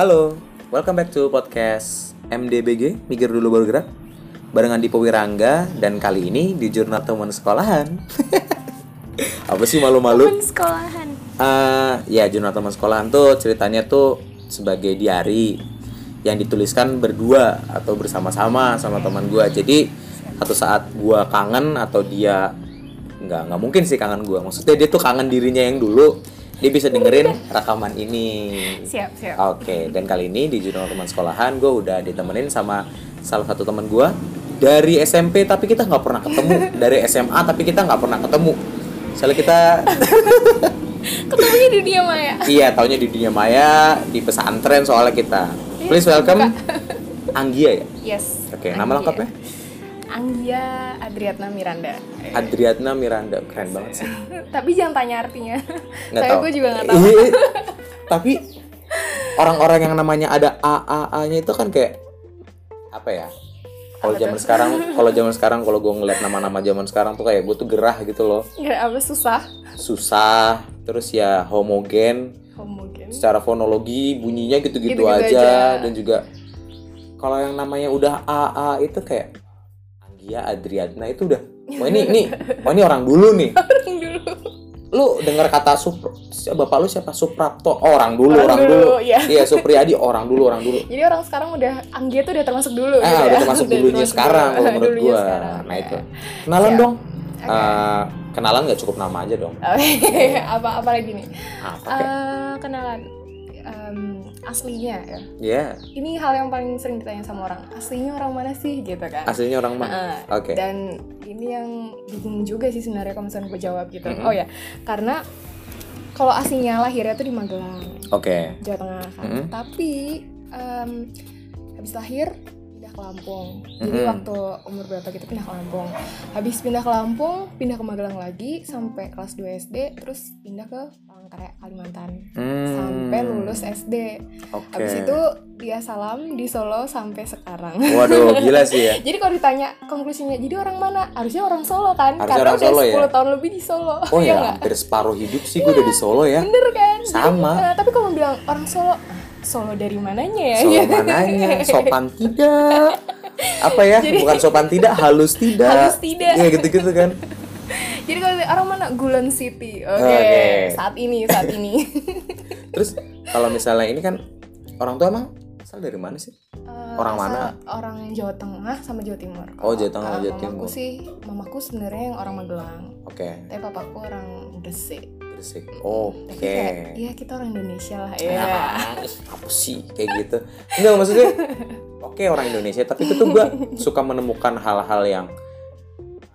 Halo, welcome back to podcast MDBG, Mikir Dulu Baru Gerak Barengan Dipo Wirangga dan kali ini di Jurnal Teman Sekolahan Apa sih malu-malu? Teman sekolahan. Eh, ya jurnal teman sekolahan tuh ceritanya tuh sebagai diary yang dituliskan berdua atau bersama-sama sama teman gua. Jadi satu saat gua kangen atau dia nggak nggak mungkin sih kangen gua. Maksudnya dia tuh kangen dirinya yang dulu. Dia bisa dengerin rekaman ini. Siap, siap. Oke, dan kali ini di jurnal teman sekolahan gue udah ditemenin sama salah satu teman gue dari SMP tapi kita nggak pernah ketemu, dari SMA tapi kita nggak pernah ketemu. Soalnya kita Ketemunya di dunia maya. Iya, taunya di dunia maya, di pesantren soalnya kita. Please welcome Anggia ya. Yes. Oke, nama Anggia. lengkapnya? Anggia Adriatna Miranda. Adriatna Miranda, keren banget sih. Tapi jangan tanya artinya. Nggak Saya tahu. gue juga nggak tahu. Iya, Tapi orang-orang yang namanya ada A A A-nya itu kan kayak apa ya? Kalau zaman sekarang, kalau zaman sekarang kalau gue ngeliat nama-nama zaman sekarang tuh kayak gue tuh gerah gitu loh. Nggak apa susah. Susah, terus ya homogen, Homogen. secara fonologi bunyinya gitu-gitu Gitu-gitu aja. aja. dan juga kalau yang namanya udah AA itu kayak Anggia Adriatna itu udah oh ini ini oh ini orang dulu nih Orang dulu. lu dengar kata Sup bapak lu siapa Suprapto oh, orang dulu Orang orang, dulu, dulu, iya. iya Supriyadi orang dulu orang dulu Jadi orang sekarang udah Anggia tuh udah termasuk dulu. ah gitu udah ya. termasuk dulunya termasuk sekarang dulu. kalau menurut Dulunya gua sekarang, nah ya. itu kenalan Siap. dong Oke. Eh, kenalan nggak cukup nama aja dong Oke, apa apa lagi nih? apa Eh, kenalan Em, aslinya ya. ya Ini hal yang paling sering ditanya sama orang. Aslinya orang mana sih gitu kan? aslinya orang mana Heeh. oke Dan ini yang bingung juga sih sebenarnya kalau misalnya gue jawab gitu. Mhm. Oh ya, karena kalau aslinya lahirnya tuh di Magelang, oke Jawa Tengah kan. Mhm. Tapi em, habis lahir ke Lampung. Jadi Mhm. waktu umur berapa gitu pindah ke Lampung. Habis pindah ke Lampung, pindah ke Magelang lagi sampai kelas 2 SD, terus pindah ke Palangkaraya Kalimantan. Hmm, Sampai lulus SD. oke Habis itu dia salam di Solo sampai sekarang. Waduh, gila sih ya. Jadi kalau ditanya konklusinya, jadi orang mana? Harusnya orang Solo kan? Harusnya Karena orang udah Solo 10 ya? tahun lebih di Solo. Oh Iya ya, nggak? hampir separuh hidup sih gue udah di Solo ya. Bener kan? Jadi, Sama. eh, tapi kalau bilang orang Solo, Solo dari mananya ya? Solo mananya, sopan tidak. Apa ya? Jadi- Bukan sopan tidak, halus tidak. Halus tidak. Iya gitu-gitu kan. Jadi kalau orang mana? Gulen City. Oke, Oke. saat ini, saat ini. Terus kalau misalnya ini kan orang tua emang asal dari mana sih? Eh, Orang mana? Orang Jawa Tengah sama Jawa Timur. Oh, Jawa Tengah, eh, Jawa mamaku Timur. sih, mamaku sebenarnya yang orang Magelang. Oke, Tapi papaku orang Gresik. Gresik. Tapi Oke. kayak, iya kita orang Indonesia lah ya. Ah, apa sih kayak gitu? Enggak maksudnya. Oke orang Indonesia, tapi itu tuh gue suka menemukan hal-hal yang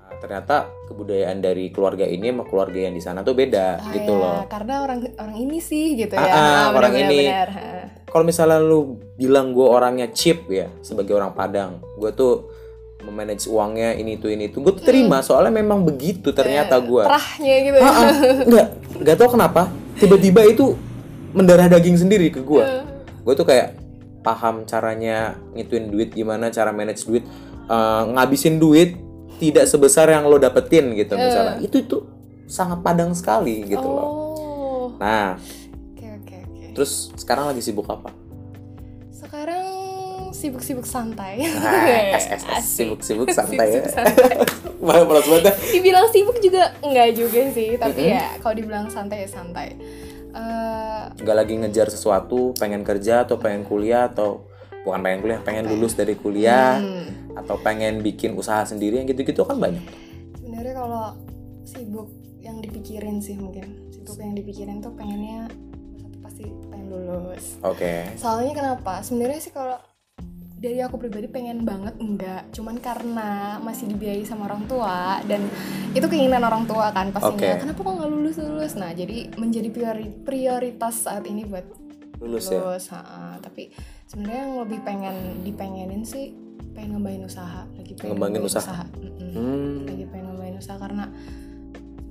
ah, ternyata kebudayaan dari keluarga ini sama keluarga yang di sana tuh beda Ah, gitu ya, loh. Karena orang orang ini sih gitu Ah, ya. ah, Ah, orang benar, ini. Kalau misalnya lu bilang gue orangnya cheap ya sebagai orang Padang, gue tuh memanage uangnya ini itu ini itu, gue tuh terima soalnya memang begitu ternyata gue. Terahnya gitu. Ah, ah, nggak nggak tahu kenapa tiba-tiba itu mendarah daging sendiri ke gue. Gue tuh kayak paham caranya ngituin duit gimana, cara manage duit, eh, ngabisin duit tidak sebesar yang lo dapetin gitu misalnya. Itu tuh sangat Padang sekali gitu loh. oh. Nah, Oke oke oke. terus sekarang lagi sibuk apa? Sibuk-sibuk santai. Nah, sibuk-sibuk santai ya. Sibuk-sibuk santai. Malah banget. dah. dibilang sibuk juga enggak juga sih, tapi ya kalau dibilang santai ya santai. Eh, Nggak lagi ngejar sesuatu, pengen kerja atau pengen kuliah atau bukan pengen kuliah, pengen lulus dari kuliah hmm, atau pengen bikin usaha sendiri yang gitu-gitu kan banyak. sebenarnya kalau sibuk yang dipikirin sih mungkin sibuk yang dipikirin tuh pengennya pasti pengen lulus. Oke. Soalnya kenapa? Sebenarnya sih kalau dari aku pribadi pengen banget enggak, cuman karena masih dibiayai sama orang tua dan itu keinginan orang tua kan pastinya. Oke. Kenapa kok nggak lulus lulus? Nah jadi menjadi priori- prioritas saat ini buat Lulus ya. lulus. ha-ha. Tapi sebenarnya yang lebih pengen dipengenin sih pengen ngembangin usaha, lagi pengen Ngembangin ngembangin usaha. Mm-mm. Hmm. Lagi pengen ngembangin usaha karena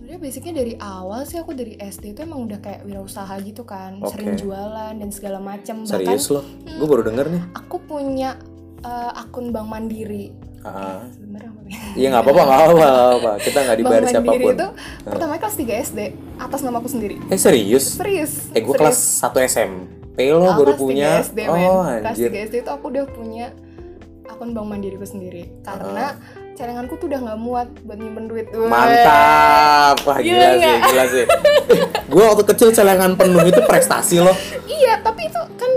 sebenarnya basicnya dari awal sih aku dari SD itu emang udah kayak wirausaha gitu kan, Oke. sering jualan dan segala macam. Bahkan Serius loh? Gue baru denger nih. aku punya eh, akun Bank Mandiri. Ah. Ya? Iya nggak apa-apa, nggak apa-apa. Kita nggak dibayar Mandiri siapa pun. itu pertama kelas 3 SD atas nama aku sendiri. Eh serius? Serius. Eh gue kelas 1 SM. GoPay lo Ah, baru kelas punya 3 SD, oh Kelas anjir 3 SD itu aku udah punya akun bank mandiriku sendiri karena celenganku tuh udah nggak muat buat nyimpen duit. Wah. mantap. Wah Gila gila, sih nggak? gila sih. Gue waktu kecil celengan penuh itu prestasi loh. Iya tapi itu kan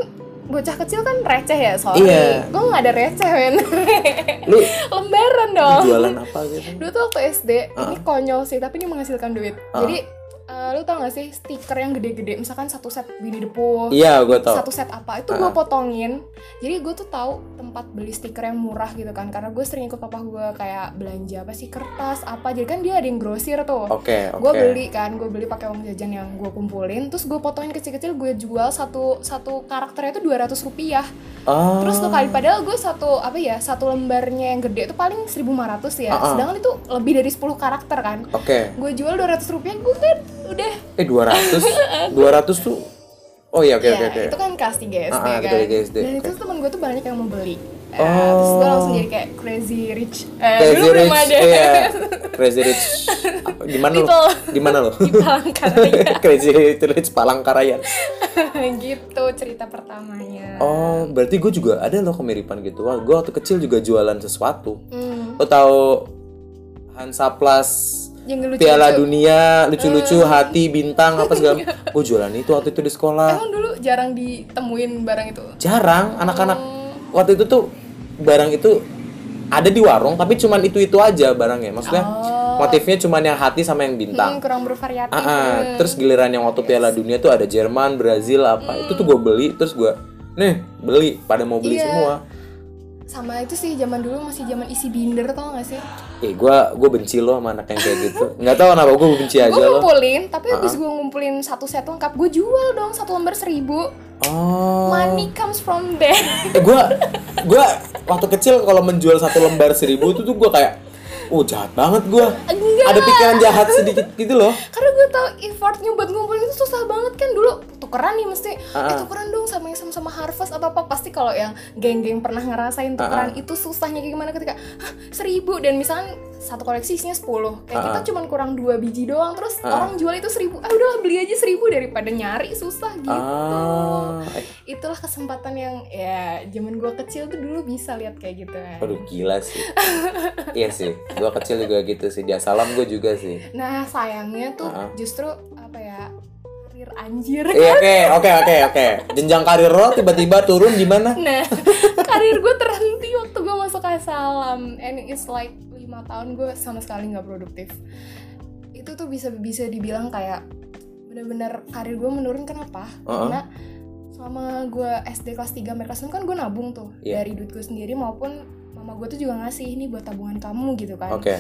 bocah kecil kan receh ya soalnya Iya. gue nggak ada receh men. Lu lembaran dong. jualan apa gitu? Dulu tuh waktu SD ini konyol sih tapi ini menghasilkan duit. Jadi eh, lu tau gak sih stiker yang gede-gede? Misalkan satu set Winnie the Pooh iya gue tau. satu set apa? Itu gue potongin. Jadi gue tuh tahu tempat beli stiker yang murah gitu kan. Karena gue sering ikut papa gue kayak belanja apa sih kertas apa. Jadi kan dia ada yang grosir tuh. Oke oke. gue beli kan gue beli pakai uang jajan yang gue kumpulin. Terus gue potongin kecil-kecil gue jual satu satu karakternya itu 200 rupiah. Oh terus tuh kali padahal gue satu apa ya satu lembarnya yang gede itu paling 1500 ya. Ah, ah. sedangkan itu lebih dari 10 karakter kan. Oke. Gue jual 200 rupiah gue kan udah. Eh 200 200 tuh oh iya oke ya oke oke. itu kan kelas 3 SD Ah, ah, kan. kelas 3 SD, dan oke. itu temen gue tuh banyak yang mau beli. Eh, Oh. terus gue langsung jadi kayak crazy rich eh, Crazy dulu belum Rich ada. iya. Crazy Rich apa, di mana lo People. di mana lo di Palangkaraya. Crazy Rich Palangkaraya. Gitu cerita pertamanya. Oh berarti gue juga ada loh kemiripan gitu. Wah gue waktu kecil juga jualan sesuatu. Hmm, lo tahu Hansa Plus yang lucu Piala Dunia lucu-lucu Hmm. hati bintang apa segala gue jualan itu waktu itu di sekolah emang dulu jarang ditemuin barang itu jarang anak-anak Hmm. waktu itu tuh barang itu ada di warung tapi cuman itu itu aja barangnya maksudnya Oh. motifnya cuman yang hati sama yang bintang Hmm, kurang bervariatif Ah, ah. terus giliran yang waktu Piala Dunia tuh ada Jerman, Brazil apa itu tuh gue beli terus gue nih beli pada mau beli Iya. semua sama itu sih zaman dulu masih zaman isi binder tau gak sih? Eh gue gue benci lo sama anak yang kayak gitu. Nggak tahu kenapa gue benci aja gue lo. ngumpulin tapi habis gue ngumpulin satu set lengkap gue jual dong satu lembar seribu. Oh. Money comes from there. Eh gue gue waktu kecil kalau menjual satu lembar seribu itu tuh gue kayak oh jahat banget gue enggak. Ada pikiran jahat sedikit gitu loh. Karena gue tau effortnya buat ngumpulin itu susah banget kan dulu. Tukeran nih mesti. Ah, eh tukeran dong sama yang sama-sama harvest atau apa. Pasti kalau yang geng-geng pernah ngerasain Ah, tukeran itu susahnya kayak gimana ketika Hah, seribu. Dan misalnya satu koleksi isinya 10 kayak Ah, kita cuman kurang dua biji doang terus orang jual itu seribu ah udahlah beli aja seribu daripada nyari susah gitu. Ah eh, itulah kesempatan yang ya zaman gue kecil tuh dulu bisa lihat kayak gitu kan. Aduh gila sih. Iya sih gue kecil juga gitu sih. Dia salam gue juga sih. Nah sayangnya tuh Ah. justru apa ya karir anjir. Iya oke oke oke oke. Jenjang karir lo tiba-tiba turun di mana? Nah, karir gue terhenti waktu gue masuk asalam and it's like lima tahun gue sama sekali nggak produktif. Itu tuh bisa bisa dibilang kayak bener-bener karir gue menurun kenapa? Uh-uh. Karena selama gue SD kelas 3 sampai kelas 6 kan gue nabung tuh Iya. dari duit gue sendiri maupun mama gue tuh juga ngasih ini buat tabungan kamu gitu kan. oke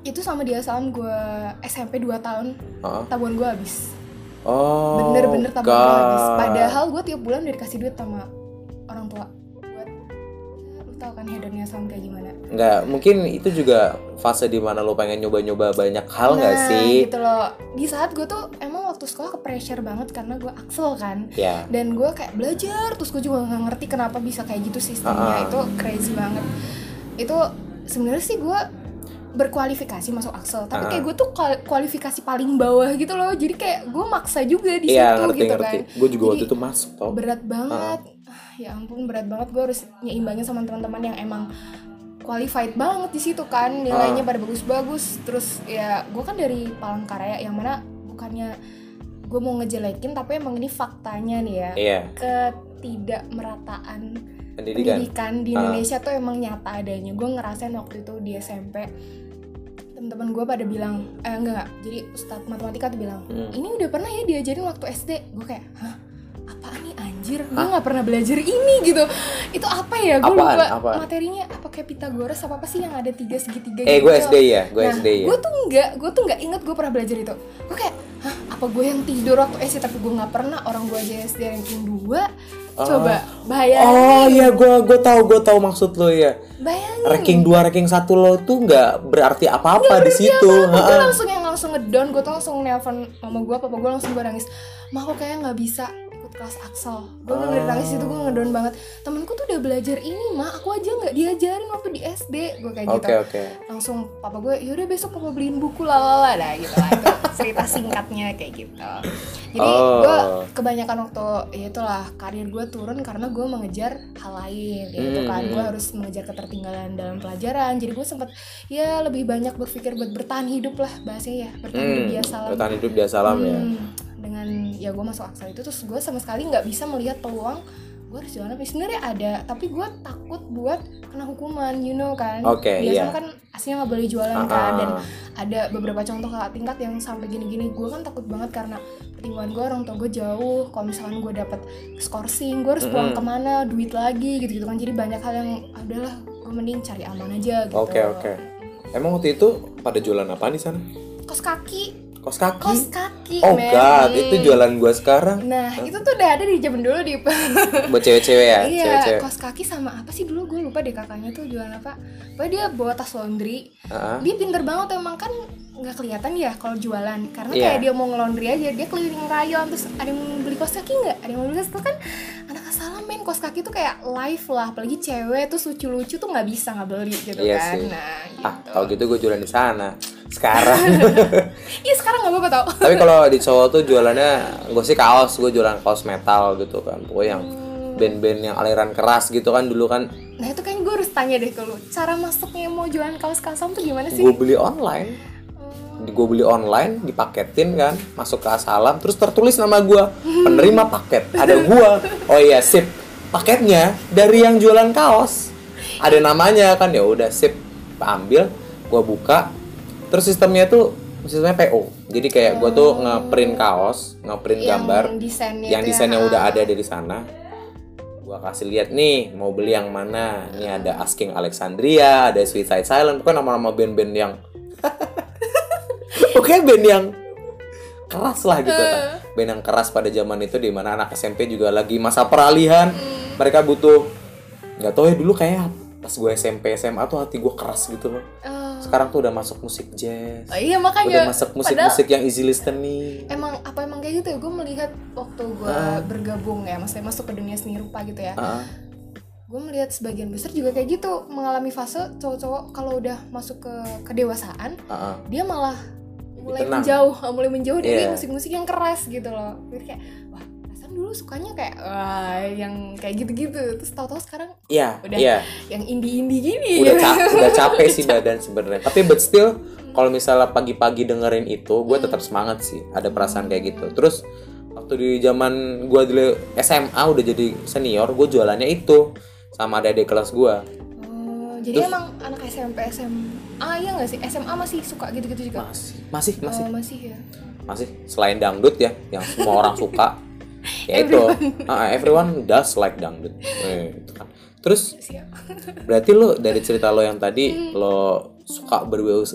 Itu sama di asalam gue SMP 2 tahun Heeh. tabungan gue habis. oh Bener-bener tabungan gue habis. Padahal gue tiap bulan udah dikasih duit sama orang tua tau kan hedonnya sama kayak gimana. nggak mungkin itu juga fase di mana lo pengen nyoba-nyoba banyak hal nggak nah, sih gitu loh. Di saat gue tuh emang waktu sekolah ke pressure banget karena gue aksel kan. ya Dan gue kayak belajar terus gue juga nggak ngerti kenapa bisa kayak gitu sistemnya. Ah, ah. Itu crazy banget. Itu sebenarnya sih gue berkualifikasi masuk Axel tapi Ah. kayak gue tuh kual- kualifikasi paling bawah gitu loh jadi kayak gue maksa juga di iya situ ngerti gitu ngerti kan gue juga waktu Jadi, itu masuk tau berat banget Ah, ya ampun berat banget. Gue harus nyimbangin sama teman-teman yang emang qualified banget di situ kan. Nilainya pada bagus-bagus. Terus ya gue kan dari Palangkaraya yang mana bukannya gue mau ngejelekin tapi emang ini faktanya nih ya. Iya. Ketidakmerataan pendidikan. pendidikan di Ah. Indonesia tuh emang nyata adanya. Gue ngerasain waktu itu di SMP teman-teman gue pada bilang eh enggak, enggak. Jadi ustadz matematika tuh bilang Hmm. ini udah pernah ya diajarin waktu SD gue kayak hah? Apaan nih anjir gue nggak pernah belajar ini gitu. Itu apa ya? Gue lupa Apaan? materinya apa kayak Pitagoras apa apa sih yang ada tiga segitiga eh gitu gue SD ya gue nah, SD ya. gue tuh nggak gue tuh nggak inget gue pernah belajar itu. Gue kayak hah apa gue yang tidur waktu SD tapi gue nggak pernah orang gue aja SD ranking 2 coba bayangin. oh iya gue gue tahu gue tahu maksud lo ya bayangin. Ranking 2 ranking 1 lo tuh nggak berarti apa-apa di situ. gue Heeh. langsung yang langsung ngedown gue tuh langsung nelpon mama gue papa gue langsung gue nangis mah aku kayaknya nggak bisa kelas Axel gue oh. bener nangis itu gue ngedown banget temenku tuh udah belajar ini mah aku aja nggak diajarin waktu di SD gue kayak okay, gitu okay. langsung papa gue yaudah besok papa beliin buku lalala dah gitu lah itu cerita singkatnya kayak gitu jadi oh. gue kebanyakan waktu ya itulah karir gue turun karena gue mengejar hal lain gitu hmm. kan gue harus mengejar ketertinggalan dalam pelajaran jadi gue sempat ya lebih banyak berpikir buat bertahan hidup lah bahasanya ya bertahan hmm. hidup dia salam bertahan hidup dia salam ya. hmm. ya dengan ya gue masuk aksal itu terus gue sama sekali nggak bisa melihat peluang gue harus jualan apa sebenarnya ada tapi gue takut buat kena hukuman you know kan okay, biasanya yeah. kan aslinya nggak boleh jualan uh -huh. kan dan ada beberapa contoh kakak tingkat yang sampai gini-gini gue kan takut banget karena pertimbangan gue orang tua gue jauh kalau misalkan gue dapet skorsing gue harus pulang mm -hmm. ke mana duit lagi gitu gitu kan jadi banyak hal yang adalah gue mending cari aman aja gitu oke okay, oke okay. emang waktu itu pada jualan apa di sana kos kaki Kos kaki. Kos kaki. Oh man. god, itu jualan gua sekarang. Nah, itu tuh udah ada di zaman dulu di Buat cewek-cewek ya? Iya, cewek-cewek. kos kaki sama apa sih dulu gue lupa deh kakaknya tuh jualan apa. Pokoknya dia bawa tas laundry. Uh-huh. Dia pinter banget emang kan nggak kelihatan ya kalau jualan karena yeah. kayak dia mau ngelondri aja dia keliling rayon terus ada yang beli kos kaki nggak ada yang mau beli kos kan anak asal main kos kaki tuh kayak live lah apalagi cewek tuh lucu-lucu tuh nggak bisa nggak beli gitu iya kan sih. nah gitu. ah kalau gitu gue jualan di sana sekarang. Iya sekarang nggak apa-apa tau. Tapi kalau di cowok tuh jualannya gue sih kaos gue jualan kaos metal gitu kan. Pokoknya yang hmm. band-band yang aliran keras gitu kan dulu kan. Nah itu kan gue harus tanya deh ke lu. Cara masuknya mau jualan kaos kaosam tuh gimana sih? Gue beli online. Hmm. gue beli online dipaketin kan masuk ke asalam terus tertulis nama gue penerima paket. Ada gue oh iya sip. Paketnya dari yang jualan kaos. Ada namanya kan ya udah sip. Ambil gue buka terus sistemnya tuh sistemnya PO jadi kayak oh. gue tuh ngeprint kaos ngeprint yang gambar. desainnya yang desainnya udah ada dari sana. Gue kasih lihat nih mau beli yang mana. Ini ada Asking Alexandria ada Side Silent. Pokoknya nama-nama band-band yang pokoknya band yang keras lah gitu kan. Band yang keras pada zaman itu di mana anak SMP juga lagi masa peralihan. Hmm. mereka butuh nggak tahu ya dulu kayak pas gue SMP SMA tuh hati gue keras gitu loh. Oh sekarang tuh udah masuk musik jazz oh, iya makanya udah masuk musik-musik yang easy listening emang apa emang kayak gitu ya gue melihat waktu gue uh. bergabung ya maksudnya masuk ke dunia seni rupa gitu ya uh. gue melihat sebagian besar juga kayak gitu mengalami fase cowok-cowok kalau udah masuk ke kedewasaan uh. dia malah mulai menjauh mulai menjauh yeah. dari musik-musik yang keras gitu loh jadi kayak dulu sukanya kayak wah yang kayak gitu-gitu. Terus tahu-tahu sekarang iya udah yeah. yang indie-indie gini. Udah ca udah capek sih badan sebenarnya. Tapi but still kalau misalnya pagi-pagi dengerin itu gue tetap semangat sih. Ada perasaan kayak gitu. Terus waktu di zaman gue dulu SMA udah jadi senior gue jualannya itu sama adik kelas gue oh, jadi terus, emang anak SMP SMA iya nggak sih? SMA masih suka gitu-gitu juga? Masih masih masih. oh, masih ya? Masih selain dangdut ya yang semua orang suka ya itu. Uh, everyone does like dangdut. Eh, itu kan. Terus berarti lo dari cerita lo yang tadi hmm. lo suka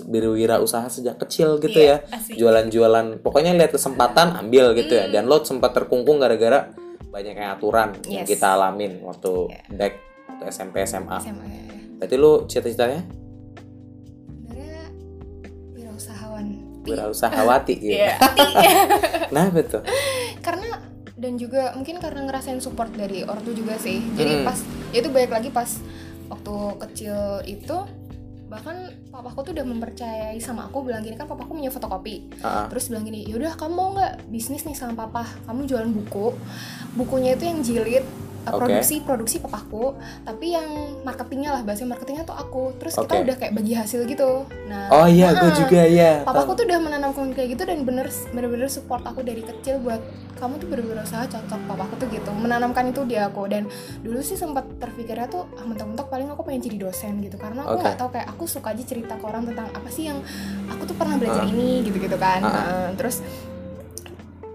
berwirausaha sejak kecil gitu yeah, ya? jualan-jualan pokoknya lihat kesempatan ambil gitu ya. Dan lo sempat terkungkung gara-gara banyak yang aturan yes. yang kita alamin waktu yeah. back waktu SMP SMA, SMA ya. berarti lo cita-citanya? Wirausahawan. Wirausahawati gitu. Yeah. nah betul karena dan juga mungkin karena ngerasain support dari ortu juga sih jadi hmm. pas ya itu baik lagi pas waktu kecil itu bahkan papaku tuh udah mempercayai sama aku bilang gini kan papaku punya fotokopi uh-huh. terus bilang gini yaudah kamu mau nggak bisnis nih sama papa kamu jualan buku bukunya itu yang jilid okay. produksi produksi papaku tapi yang marketingnya lah bahasa marketingnya tuh aku terus okay. kita udah kayak bagi hasil gitu nah oh iya nah, gue juga ya papaku tuh udah menanamkan kayak gitu dan bener bener-bener support aku dari kecil buat kamu tuh berusaha cocok papaku tuh gitu menanamkan itu di aku dan dulu sih sempat terpikirnya tuh ah, mentok-mentok paling aku pengen jadi dosen gitu karena aku nggak okay. tahu kayak aku suka aja cerita ke orang tentang apa sih yang aku tuh pernah belajar uh. ini gitu-gitu kan uh. Uh, terus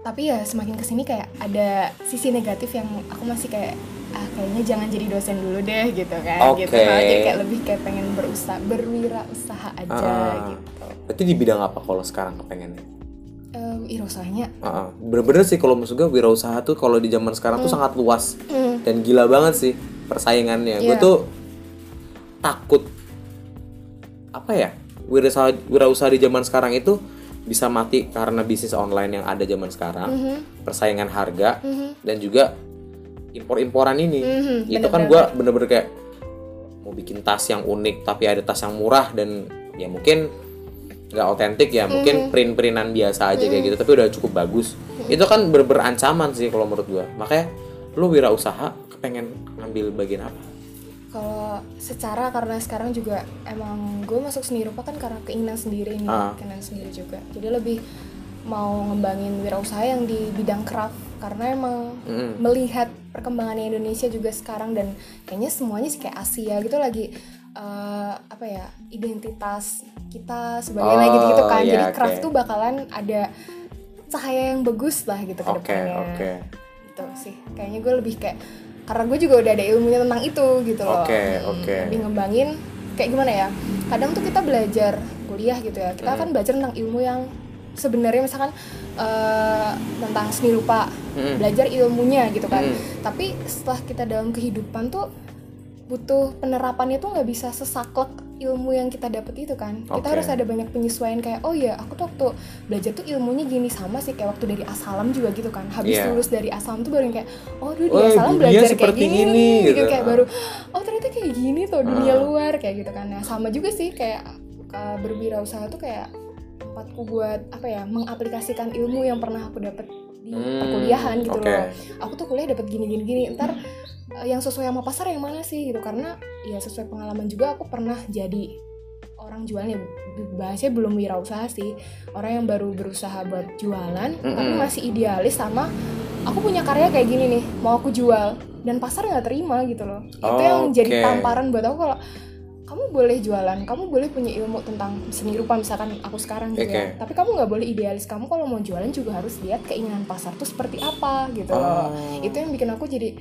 tapi ya semakin ke sini kayak ada sisi negatif yang aku masih kayak ah kayaknya jangan jadi dosen dulu deh gitu kan okay. gitu jadi kayak lebih kayak pengen berusaha berwirausaha aja uh, gitu berarti di bidang apa kalau sekarang kepengennya uh, wirausaha uh, uh. bener-bener sih kalau maksud gue wirausaha tuh kalau di zaman sekarang mm. tuh sangat luas mm. dan gila banget sih persaingannya yeah. gue tuh takut apa ya wirausaha wirausaha di zaman sekarang itu bisa mati karena bisnis online yang ada zaman sekarang, Mhm. persaingan harga Mhm. dan juga impor-imporan ini. Mhm, Itu kan bener-bener. gua bener-bener kayak mau bikin tas yang unik tapi ada tas yang murah dan ya mungkin nggak otentik ya, Mhm. mungkin print-printan biasa aja kayak gitu tapi udah cukup bagus. Mhm. Itu kan ber berancaman sih kalau menurut gua. Makanya lu wirausaha kepengen ngambil bagian apa? Kalau secara karena sekarang juga emang gue masuk seni rupa kan karena keinginan sendiri nih, Ah. keinginan sendiri juga. Jadi lebih mau ngembangin wirausaha yang di bidang craft karena emang Mm-mm. melihat perkembangannya Indonesia juga sekarang dan kayaknya semuanya sih kayak Asia gitu lagi eh, apa ya identitas kita sebagainya Oh, gitu-gitu kan. iya, Jadi craft oke. tuh bakalan ada cahaya yang bagus lah gitu ke Oke, depannya. oke. Gitu sih. Kayaknya gue lebih kayak karena gue juga udah ada ilmunya tentang itu gitu loh. Oke, Hmm, oke. Lebih ngembangin kayak gimana ya? Kadang tuh kita belajar kuliah gitu ya. Kita Hmm. kan belajar tentang ilmu yang sebenarnya misalkan eh, tentang seni rupa, Hmm. belajar ilmunya gitu kan. Hmm. Tapi setelah kita dalam kehidupan tuh butuh penerapannya tuh nggak bisa sesaklek ilmu yang kita dapet itu kan kita Oke. harus ada banyak penyesuaian kayak oh ya aku tuh waktu belajar tuh ilmunya gini sama sih kayak waktu dari asalam juga gitu kan habis Iya. lulus dari asalam tuh baru yang kayak oh dulu di Oh, asalam belajar kayak gini, ini, nih, gitu. kayak baru oh ternyata kayak gini tuh dunia Ah. luar kayak gitu kan nah sama juga sih kayak uh, berwirausaha tuh kayak tempatku buat apa ya mengaplikasikan ilmu yang pernah aku dapet di Hmm, perkuliahan gitu oke. loh aku tuh kuliah dapat gini gini gini ntar uh, yang sesuai sama pasar yang mana sih gitu karena ya sesuai pengalaman juga aku pernah jadi orang jualan ya bahasanya belum wirausaha sih orang yang baru berusaha buat jualan tapi Mm-mm. masih idealis sama aku punya karya kayak gini nih mau aku jual dan pasar nggak terima gitu loh itu yang jadi Oke. tamparan buat aku kalau kamu boleh jualan, kamu boleh punya ilmu tentang seni rupa misalkan aku sekarang gitu ya. Oke. Tapi kamu nggak boleh idealis. Kamu kalau mau jualan juga harus lihat keinginan pasar tuh seperti apa gitu. Oh. Itu yang bikin aku jadi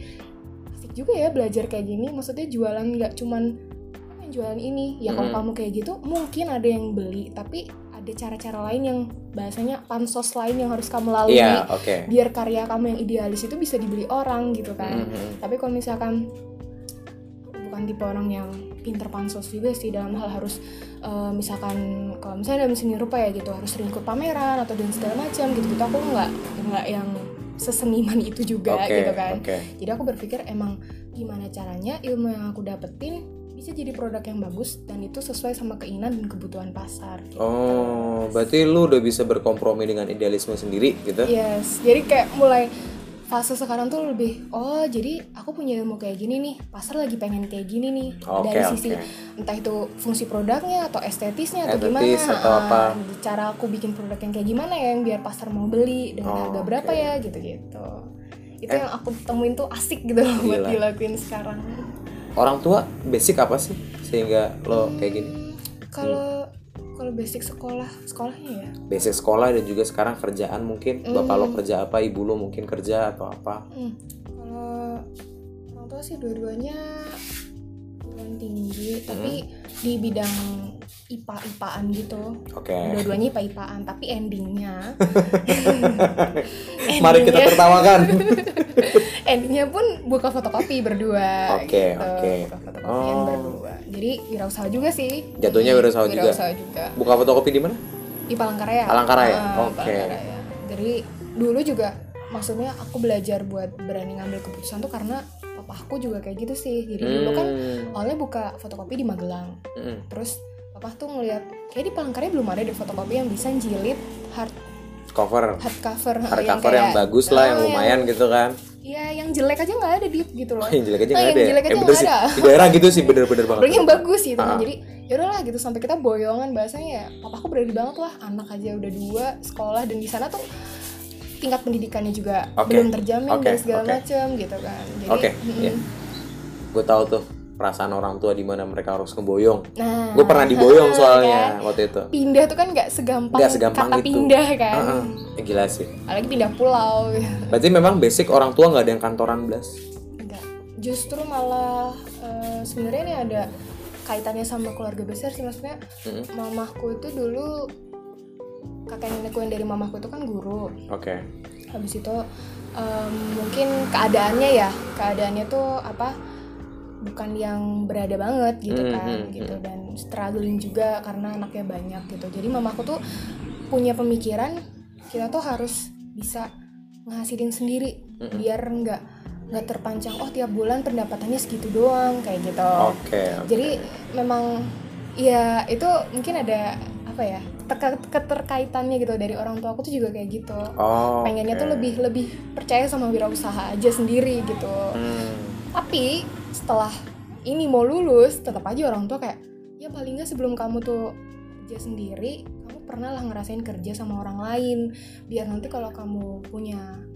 asik juga ya belajar kayak gini. Maksudnya jualan nggak cuman "Kamu yang jualan ini. Ya kalau kamu kayak gitu mungkin ada yang beli, tapi ada cara-cara lain yang bahasanya pansos lain yang harus kamu lalui Iya, oke. biar karya kamu yang idealis itu bisa dibeli orang gitu kan Mhm. tapi kalau misalkan bukan tipe orang yang pinter pansos juga sih dalam hal harus eh, misalkan kalau misalnya dalam seni rupa ya gitu harus sering ikut pameran atau dan segala macam gitu gitu aku nggak nggak yang seseniman itu juga Oke, gitu kan oke. jadi aku berpikir emang gimana caranya ilmu yang aku dapetin bisa jadi produk yang bagus dan itu sesuai sama keinginan dan kebutuhan pasar gitu. Oh, berarti lu udah bisa berkompromi dengan idealisme sendiri gitu? Yes, jadi kayak mulai fase sekarang tuh lebih oh jadi aku punya ilmu kayak gini nih pasar lagi pengen kayak gini nih Oke, dari sisi entah itu fungsi produknya atau estetisnya atau Estetis gimana atau Ah, apa. cara aku bikin produk yang kayak gimana ya yang biar pasar mau beli dengan Oh, harga berapa oke. ya gitu gitu itu Eh. yang aku temuin tuh asik gitu loh buat dilakuin sekarang Orang tua basic apa sih sehingga lo kayak gini? Hmm, kalau basic sekolah sekolahnya ya Basic sekolah dan juga sekarang kerjaan mungkin. Bapak lo Hmm. kerja apa, ibu lo mungkin kerja atau apa? Hmm, kalau orang tua sih dua-duanya perguruan tinggi, tapi di bidang IPA-IPAan gitu. Oke. Dua-duanya IPA-IPAan, tapi endingnya, Mari kita endingnya- tertawakan. endingnya pun buka fotokopi berdua. Oke, gitu. oke. Buka fotokopian Oh. berdua. Jadi wirausaha juga sih. Jatuhnya wirausaha juga. Wirausaha juga. Buka fotokopi di mana? Di Palangkaraya. Palangkaraya, Ah, oke. Palangkaraya. Jadi dulu juga maksudnya aku belajar buat berani ngambil keputusan tuh karena papaku juga kayak gitu sih. Jadi dulu kan Hmm. awalnya buka fotokopi di Magelang. Mm-mm. Terus papa tuh ngeliat kayak di Palangkaraya belum ada deh fotokopi yang bisa jilid hard Cover. hardcover Hardcover yang, bagus lah, yang Ah, lumayan gitu kan. Iya, yang jelek aja nggak ada di gitu loh. yang jelek aja Ah, nggak yang ada. ya? jelek aja Eh, nggak sih. ada. Di daerah gitu sih bener-bener banget. Apalagi yang bagus gitu kan. Ah. Jadi yaudahlah gitu sampai kita boyongan bahasanya ya papaku berani banget lah anak aja udah dua sekolah dan di sana tuh tingkat pendidikannya juga Oke, belum terjamin oke, dan segala oke. macam gitu kan. Jadi Oke, mm-mm. iya. Gue tahu tuh perasaan orang tua di mana mereka harus ngeboyong. Nah, Gue pernah diboyong soalnya kan? waktu itu. pindah tuh kan nggak segampang, Nggak segampang kata itu. pindah kan. Heeh. Eh, gila sih. Apalagi pindah pulau. Berarti memang basic orang tua nggak ada yang kantoran belas. Enggak. Justru malah eh, sebenarnya ini ada kaitannya sama keluarga besar sih maksudnya. Mm-mm. Mamaku itu dulu kakek nenekku yang dari mamaku itu kan guru. Oke. Habis itu em, mungkin keadaannya ya, keadaannya tuh apa? Bukan yang berada banget gitu Hmm, kan hmm, gitu dan struggling juga karena anaknya banyak gitu. Jadi mamaku tuh punya pemikiran kita tuh harus bisa ngasilin sendiri biar nggak nggak terpancang oh tiap bulan pendapatannya segitu doang kayak gitu Oke. oke. jadi memang ya itu mungkin ada apa ya terka- keterkaitannya gitu dari orang tua aku tuh juga kayak gitu Oh, pengennya oke. tuh lebih lebih percaya sama wirausaha aja sendiri gitu Hmm. tapi setelah ini mau lulus tetap aja orang tua kayak ya paling nggak sebelum kamu tuh kerja sendiri kamu pernah lah ngerasain kerja sama orang lain. Biar nanti kalau kamu punya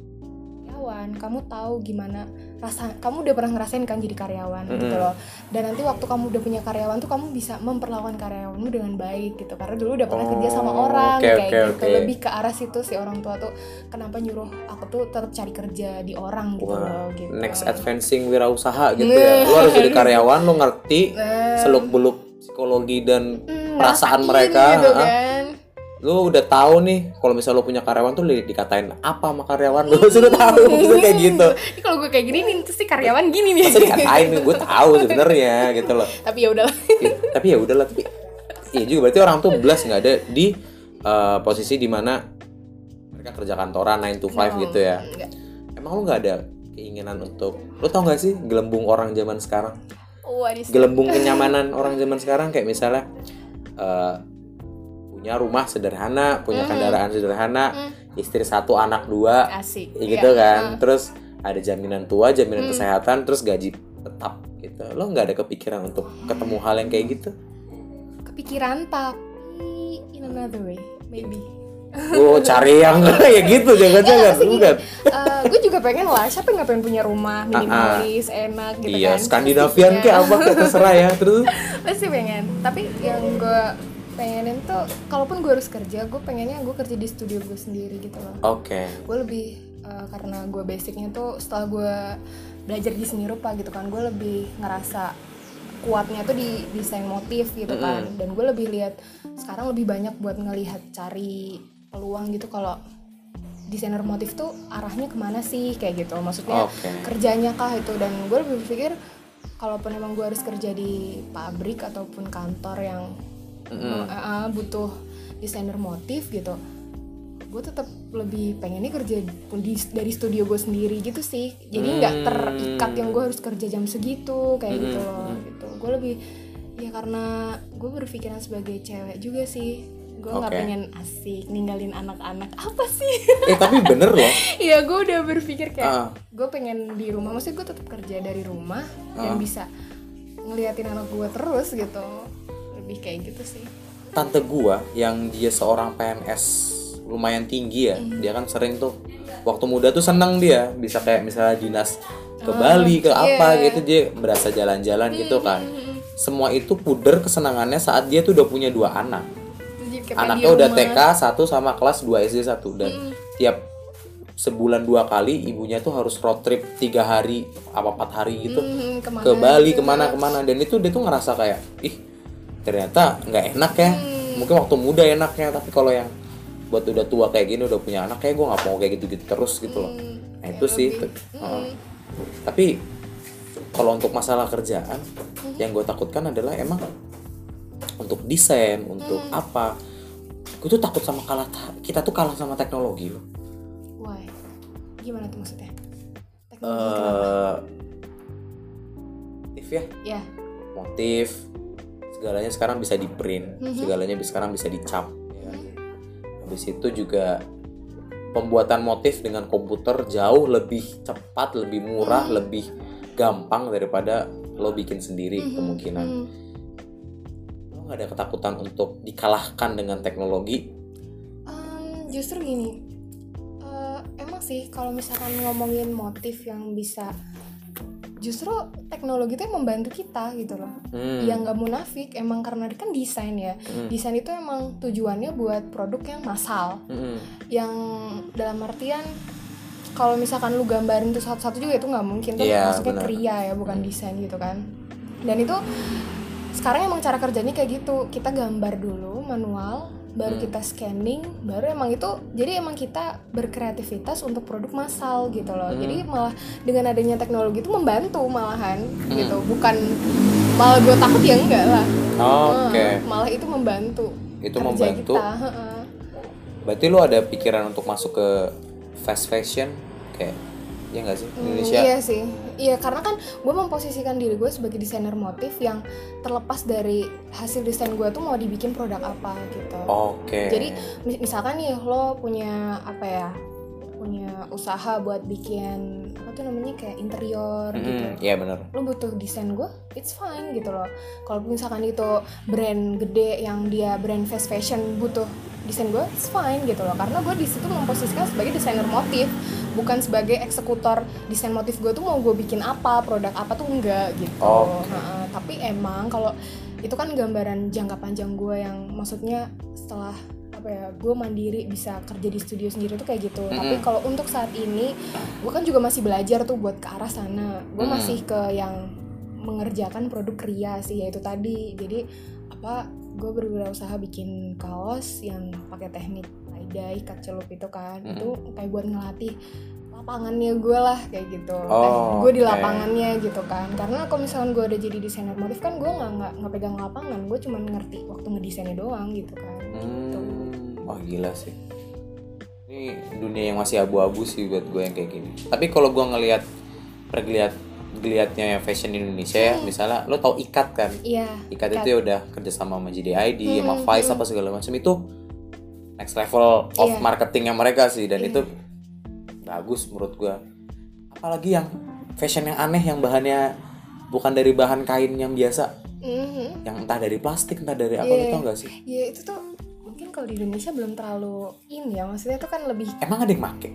karyawan kamu tahu gimana rasa kamu udah pernah ngerasain kan jadi karyawan gitu Mm-mm. loh. Dan nanti waktu kamu udah punya karyawan tuh kamu bisa memperlakukan karyawanmu dengan baik gitu. Karena dulu udah pernah kerja sama Oh, orang oke, kayak oke, gitu. oke. lebih ke arah situ si orang tua tuh kenapa nyuruh aku tuh tetap cari kerja di orang gitu Wah, loh gitu. next advancing wirausaha gitu ya. Lu harus jadi karyawan, lu ngerti Nah, seluk-beluk psikologi dan hmm, perasaan mereka, gitu kan lu udah tahu nih kalau misalnya lu punya karyawan tuh di- dikatain apa sama karyawan? Lu sudah tahu maksudnya kayak gitu. Ini kalau gue kayak gini nih si karyawan gini nih. Masa dikatain gue tahu sebenarnya gitu loh. tapi ya udahlah. Ih, tapi ya udahlah tapi iya juga berarti orang tuh belas nggak ada di uh, posisi di mana mereka kerja kantoran 9 to 5 gitu ya. Enggak. emang lu nggak ada keinginan untuk lu tau gak sih gelembung orang zaman sekarang? Di gelembung kenyamanan orang zaman sekarang kayak misalnya uh, punya rumah sederhana punya kendaraan sederhana istri satu anak dua asik. ya gitu Iya. kan. Terus ada jaminan tua jaminan kesehatan terus gaji tetap gitu. Lo nggak ada kepikiran untuk ketemu hal yang kayak gitu? Kepikiran tapi in another way maybe. Gue cari yang kayak gitu jangan-jangan bukan. gue juga pengen lah siapa yang nggak pengen punya rumah minimalis enak gitu iya kan Skandinavian Pastinya. kayak apa kayak terserah ya terus? Pasti pengen tapi yang gue pengenin tuh kalaupun gue harus kerja gue pengennya gue kerja di studio gue sendiri gitu loh. Oke. Gue lebih eh, karena gue basicnya tuh setelah gue belajar di seni rupa gitu kan gue lebih ngerasa kuatnya tuh di desain motif gitu kan. Dan gue lebih lihat sekarang lebih banyak buat ngelihat cari peluang gitu kalau desainer motif tuh arahnya ke mana sih kayak gitu. Maksudnya Oke. kerjanya kah itu. Dan gue lebih berpikir kalaupun emang gue harus kerja di pabrik ataupun kantor yang Mm-mm. uh, uh, butuh desainer motif gitu gue tetap lebih pengennya kerja pun di, dari studio gue sendiri gitu sih jadi nggak Hmm. terikat yang gue harus kerja jam segitu kayak gitu loh gitu gue lebih ya karena gue berpikiran sebagai cewek juga sih gue nggak Oke. pengen asik ninggalin anak-anak apa sih eh tapi bener loh ya gue udah berpikir kayak Ah. gue pengen di rumah maksudnya gue tetap kerja dari rumah Ah. dan bisa ngeliatin anak gue terus gitu lebih kayak gitu sih. Tante gua yang dia seorang PNS lumayan tinggi ya dia kan sering tuh waktu muda tuh seneng dia. Bisa kayak misalnya dinas ke Bali ke apa gitu dia berasa jalan-jalan gitu kan. semua itu puder kesenangannya saat dia tuh udah punya dua anak. Anaknya udah. TK satu sama kelas 2 SD satu. Dan tiap sebulan dua kali ibunya tuh harus road trip tiga hari apa empat hari gitu. Hmm, ke mana ke Bali gitu. ke mana ke mana dan itu dia tuh ngerasa kayak ih ternyata nggak enak ya Hmm. mungkin waktu muda enaknya tapi kalau yang buat udah tua kayak gini udah punya anak kayak gue nggak mau kayak gitu gitu terus gitu loh Hmm, nah itu sih tuh. Heeh. tapi kalau untuk masalah kerjaan Hmm. yang gue takutkan adalah emang untuk desain untuk Hmm. apa gue tuh takut sama kalah kita tuh kalah sama teknologi loh Why? Gimana tuh maksudnya? Teknologi eh motif ya Ya, motif segalanya sekarang bisa di print Mhm. segalanya sekarang bisa dicap ya habis itu juga pembuatan motif dengan komputer jauh lebih cepat lebih murah Mhm. lebih gampang daripada lo bikin sendiri kemungkinan Hmm. lo nggak ada ketakutan untuk dikalahkan dengan teknologi Em, justru gini, eh, emang sih kalau misalkan ngomongin motif yang bisa, justru teknologi itu yang membantu kita gitu loh. Hmm. Yang nggak munafik, emang karena kan desain ya. Hmm. Desain itu emang tujuannya buat produk yang massal, Mm-mm. yang dalam artian kalau misalkan lu gambarin tuh satu-satu juga itu nggak mungkin tuh Iya, maksudnya benar. kria ya bukan desain gitu kan dan itu sekarang emang cara kerjanya kayak gitu kita gambar dulu manual baru Hmm. kita scanning baru emang itu jadi emang kita berkreativitas untuk produk massal gitu loh Hmm. jadi malah dengan adanya teknologi itu membantu malahan Hmm. gitu bukan malah gue takut ya enggak lah oke Heeh, malah itu membantu itu kerja membantu kita heeh. berarti lu ada pikiran untuk masuk ke fast fashion kayak ya nggak sih? Hmm, Indonesia. iya sih. Iya karena kan gue memposisikan diri gue sebagai desainer motif yang terlepas dari hasil desain gue tuh mau dibikin produk apa gitu. Oke. Jadi mis- misalkan nih lo punya apa ya punya usaha buat bikin apa tuh namanya kayak interior gitu. Mm, iya benar Lo butuh desain gue, it's fine gitu loh. Kalau misalkan itu brand gede yang dia brand fast fashion butuh desain gue, it's fine gitu loh. Karena gue di situ memposisikan sebagai desainer motif, bukan sebagai eksekutor desain motif gue tuh mau gue bikin apa, produk apa tuh enggak gitu. Oke. Nah, tapi emang kalau itu kan gambaran jangka panjang gue yang maksudnya setelah apa ya gue mandiri bisa kerja di studio sendiri tuh kayak gitu tapi Mm-mm. kalau untuk saat ini gue kan juga masih belajar tuh buat ke arah sana gue Mm. masih ke yang mengerjakan produk kria sih yaitu tadi jadi apa gue berwirausaha bikin kaos yang pakai teknik tie dye cut celup itu kan. Mm-mm. itu kayak buat ngelatih lapangannya gue lah kayak gitu. Oh, gue di lapangannya gitu kan. Karena kalau misalkan gue udah jadi desainer motif kan gue nggak nggak nggak pegang lapangan. Gue cuma ngerti waktu ngedesainnya doang gitu kan. Hmm, wah gila sih. Ini dunia yang masih abu-abu sih buat gue yang kayak gini. Tapi kalau gue ngelihat geliatnya yang fashion Indonesia ya, misalnya lo tau ikat kan? iya Ikat Ikat. itu ya udah kerja sama sama JDID, sama Hmm, Vice hmm. apa segala macam itu next level of Iya. marketingnya mereka sih dan Iya. itu bagus menurut gue. Apalagi yang fashion yang aneh yang bahannya bukan dari bahan kain yang biasa, Mhm. yang entah dari plastik entah dari apa Iya. lo tau gak sih? ya itu tuh mungkin kalau di Indonesia belum terlalu in ya maksudnya itu kan lebih Emang ada yang make?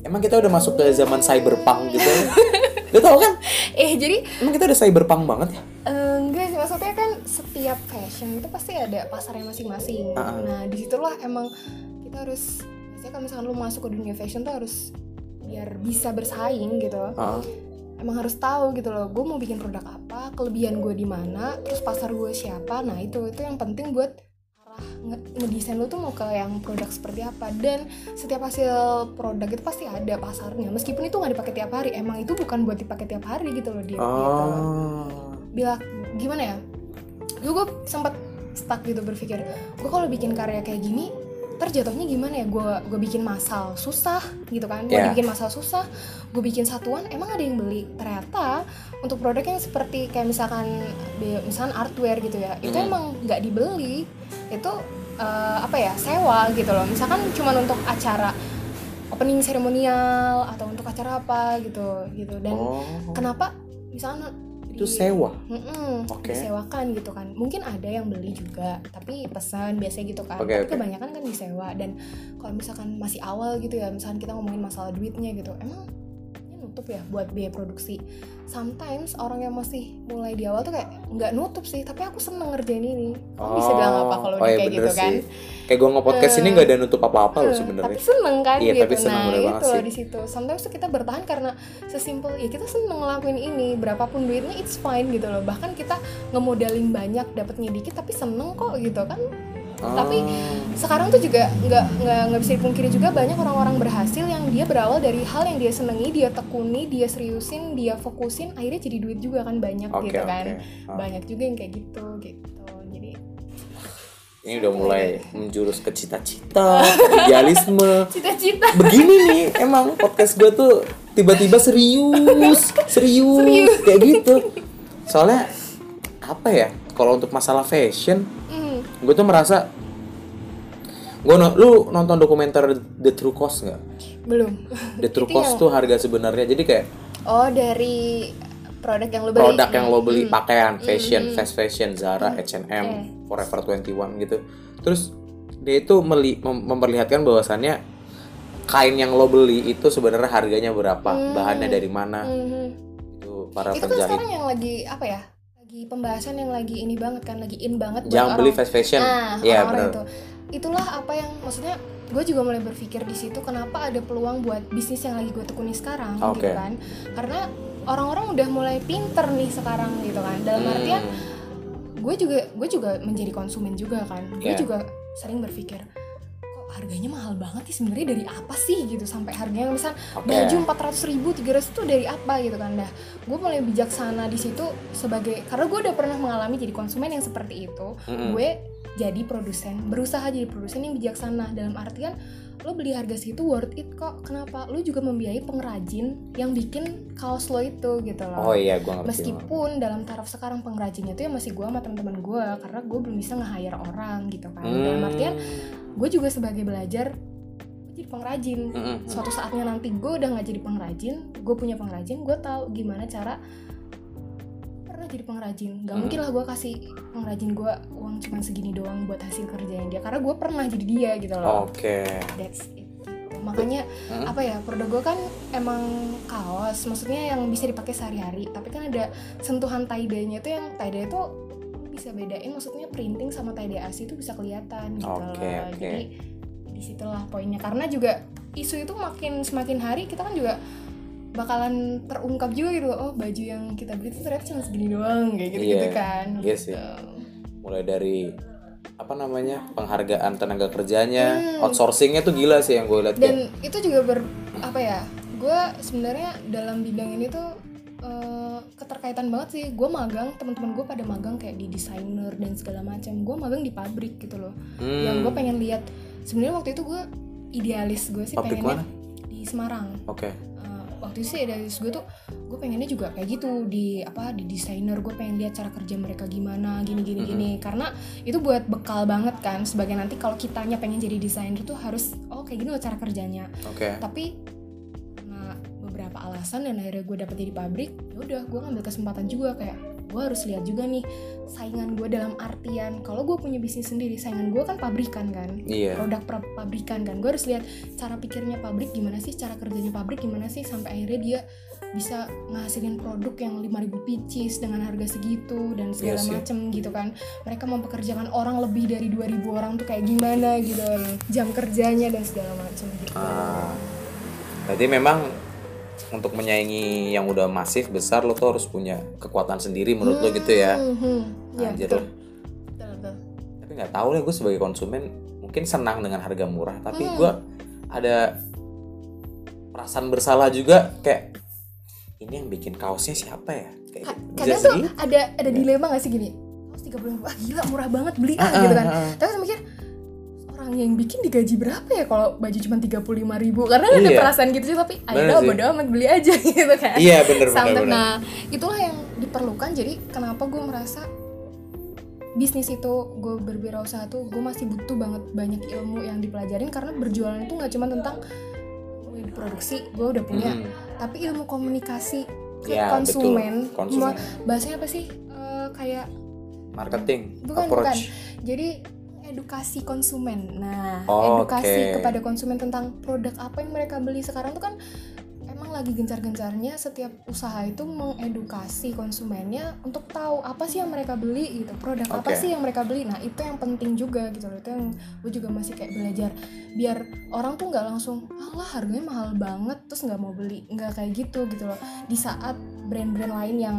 Emang kita udah masuk ke zaman cyberpunk gitu? Lo tau kan? eh jadi Emang kita udah cyberpunk banget ya? eh, enggak sih maksudnya kan setiap fashion itu pasti ada pasarnya masing-masing Ah, ah. nah di situlah emang kita harus biasanya kalau misalkan lu masuk ke dunia fashion tuh harus biar bisa bersaing gitu Heeh. emang harus tahu gitu loh gue mau bikin produk apa kelebihan gue di mana terus pasar gue siapa nah itu itu yang penting buat ngedesain lu tuh mau ke yang produk seperti apa. Dan setiap hasil produk itu pasti ada pasarnya. Meskipun itu nggak dipakai tiap hari emang itu bukan buat dipakai tiap hari gitu loh dia gitu. Oh. bilang gimana ya? Dulu gue sempat stuck gitu berpikir gue kalau bikin karya kayak gini ntar jatuhnya gimana ya? Gue gue bikin masal susah gitu kan? Gue Iya. bikin masal susah gue bikin satuan emang ada yang beli? Ternyata untuk produk yang seperti kayak misalkan misalkan artware gitu ya itu Mhm. emang nggak dibeli. Itu eh, apa ya? Sewa gitu loh. Misalkan cuman untuk acara opening seremonial atau untuk acara apa gitu gitu. Dan Oh. kenapa misalnya Itu di- sewa. Mm-mm, Oke. disewakan gitu kan mungkin ada yang beli juga tapi pesan biasanya gitu kan Oke, tapi oke. kebanyakan kan disewa dan kalau misalkan masih awal gitu ya misalkan kita ngomongin masalah duitnya gitu emang nutup ya buat biaya produksi sometimes orang yang masih mulai di awal tuh kayak nggak nutup sih tapi aku seneng ngerjain ini Kamu bisa bilang apa kalau Oh, iya kayak gitu kan sih. Kayak gue nge-podcast ini Eh. gak ada nutup apa-apa loh Eh, sebenarnya. tapi seneng kan Iya, gitu tapi seneng nah itu sih. di situ sometimes tuh kita bertahan karena sesimpel ya kita seneng ngelakuin ini berapapun duitnya it's fine gitu loh bahkan kita ngemodalin banyak dapatnya dikit tapi seneng kok gitu kan tapi Ah. sekarang tuh juga nggak nggak nggak bisa dipungkiri juga banyak orang-orang berhasil yang dia berawal dari hal yang dia senengi dia tekuni dia seriusin dia fokusin akhirnya jadi duit juga kan banyak Oke, gitu kan oke. Ah. banyak juga yang kayak gitu gitu jadi Ini udah mulai menjurus ke cita-cita, idealisme. cita-cita Begini nih, emang podcast gue tuh tiba-tiba serius, serius, Serius. kayak gitu. Soalnya apa ya? Kalau untuk masalah fashion, hmm, gue tuh merasa gue lu nonton dokumenter The True Cost nggak? belum The True Itu Cost yang- tuh harga sebenarnya jadi kayak Oh dari produk yang lo beli. produk yang lo beli Hmm. pakaian fashion Hmm. fast fashion Zara Hmm. H&M Oke. Forever 21 gitu terus dia itu meli- mem- memperlihatkan bahwasannya kain yang lo beli itu sebenarnya harganya berapa Hmm. bahannya dari mana Mhm. itu para Itu kan penjahit sekarang yang lagi apa ya? Lagi pembahasan yang lagi ini banget kan, lagi in banget buat jangan orang. beli fast fashion Nah, Iya orang-orang benar itu. Itulah apa yang maksudnya gue juga mulai berpikir di situ kenapa ada peluang buat bisnis yang lagi gue tekuni sekarang Oke. gitu kan. Karena orang-orang udah mulai pinter nih sekarang gitu kan. Dalam Hmm. artian gue juga gue juga menjadi konsumen juga kan gue Iya. juga sering berpikir harganya mahal banget sih sebenarnya dari apa sih gitu sampai harganya misal Oke. baju empat ratus ribu tiga itu dari apa gitu kan dah gue mulai bijaksana di situ sebagai karena gue udah pernah mengalami jadi konsumen yang seperti itu Mm-mm. gue jadi produsen berusaha jadi produsen yang bijaksana dalam artian lo beli harga segitu worth it kok. Kenapa? Lo juga membiayai pengrajin yang bikin kaos lo itu gitu loh. Oh iya gue ngerti meskipun dalam taraf sekarang pengrajinnya itu ya masih gue sama teman-teman gue karena gue belum bisa nge-hire orang gitu kan. Hmm. dalam artian gue juga sebagai belajar jadi pengrajin. Mm-mm. suatu saatnya nanti gue udah nggak jadi pengrajin gue punya pengrajin gue tahu gimana cara jadi pengrajin gak Hmm. mungkin lah gue kasih pengrajin gue uang cuma segini doang buat hasil kerjanya dia karena gue pernah jadi dia gitu loh oke that's it makanya Hmm. apa ya produk gue kan emang kaos maksudnya yang bisa dipakai sehari-hari tapi kan ada sentuhan tie dye-nya itu yang tie dye itu bisa bedain maksudnya printing sama tie dye asli itu bisa kelihatan gitu Oke, loh oke. jadi di situlah poinnya karena juga isu itu makin semakin hari kita kan juga bakalan terungkap juga gitu loh, oh baju yang kita beli itu ternyata cuma segini doang kayak gitu gitu Iya, kan iya gitu. sih. mulai dari apa namanya penghargaan tenaga kerjanya Hmm. outsourcingnya tuh gila sih yang gue lihat dan itu juga ber apa ya gue sebenarnya dalam bidang ini tuh eh, keterkaitan banget sih gue magang teman-teman gue pada magang kayak di desainer dan segala macam gue magang di pabrik gitu loh Hmm. yang gue pengen lihat sebenarnya waktu itu gue idealis gue sih Pabrik pengennya mana? di Semarang oke Eh, waktu itu sih idealis gue tuh gue pengennya juga kayak gitu di apa di desainer. Gue pengen lihat cara kerja mereka gimana gini gini gini. Karena itu buat bekal banget kan sebagai nanti kalau kitanya pengen jadi desainer tuh harus oh kayak gini loh cara kerjanya. Oke. Tapi beberapa alasan dan akhirnya gue dapet jadi pabrik ya udah gue ngambil kesempatan juga kayak gue harus lihat juga nih saingan gue dalam artian kalau gue punya bisnis sendiri saingan gue kan pabrikan kan iya. Produk pra- pabrikan kan? Gue harus lihat cara pikirnya pabrik gimana sih cara kerjanya pabrik gimana sih sampai akhirnya dia bisa ngasilin produk yang 5000 pieces dengan harga segitu dan segala Iya sih. macem gitu kan? Mereka mempekerjakan orang lebih dari 2000 orang tuh kayak gimana gitu jam kerjanya dan segala macem gitu. Ah. Berarti memang untuk menyaingi yang udah masif besar lo tuh harus punya kekuatan sendiri menurut lo gitu ya. Hmm, hmm. ya betul lo. betul, betul. Tapi nggak tahu deh gue sebagai konsumen mungkin senang dengan harga murah, tapi Hmm. gue ada perasaan bersalah juga kayak ini yang bikin kaosnya siapa ya? Kayak kadang tuh ada ada dilema gak sih gini kaos tiga puluh gila murah banget beli ah, Ah, gitu ah, kan ah, ah. tapi mikir orang yang bikin digaji berapa ya kalau baju cuma tiga puluh lima ribu karena ada Iya. perasaan gitu sih tapi ayo bodo amat beli aja gitu kan Iya bener bener bener. nah itulah yang diperlukan jadi kenapa gue merasa bisnis itu gue berwirausaha tuh gue masih butuh banget banyak ilmu yang dipelajarin karena berjualan itu nggak cuma tentang oh, produksi gue udah punya Hmm. tapi ilmu komunikasi ke Ya, konsumen, betul. Konsumen. Bahasanya apa sih Eh, kayak Marketing, Bukan, approach. jadi edukasi konsumen. Nah Oh, edukasi oke. kepada konsumen tentang produk apa yang mereka beli sekarang tuh kan emang lagi gencar-gencarnya setiap usaha itu mengedukasi konsumennya untuk tahu apa sih yang mereka beli gitu produk apa Oke. sih yang mereka beli. Nah itu yang penting juga gitu loh itu yang gue juga masih kayak belajar. Biar orang tuh nggak langsung alah harganya mahal banget terus nggak mau beli nggak kayak gitu gitu loh. Di saat brand-brand lain yang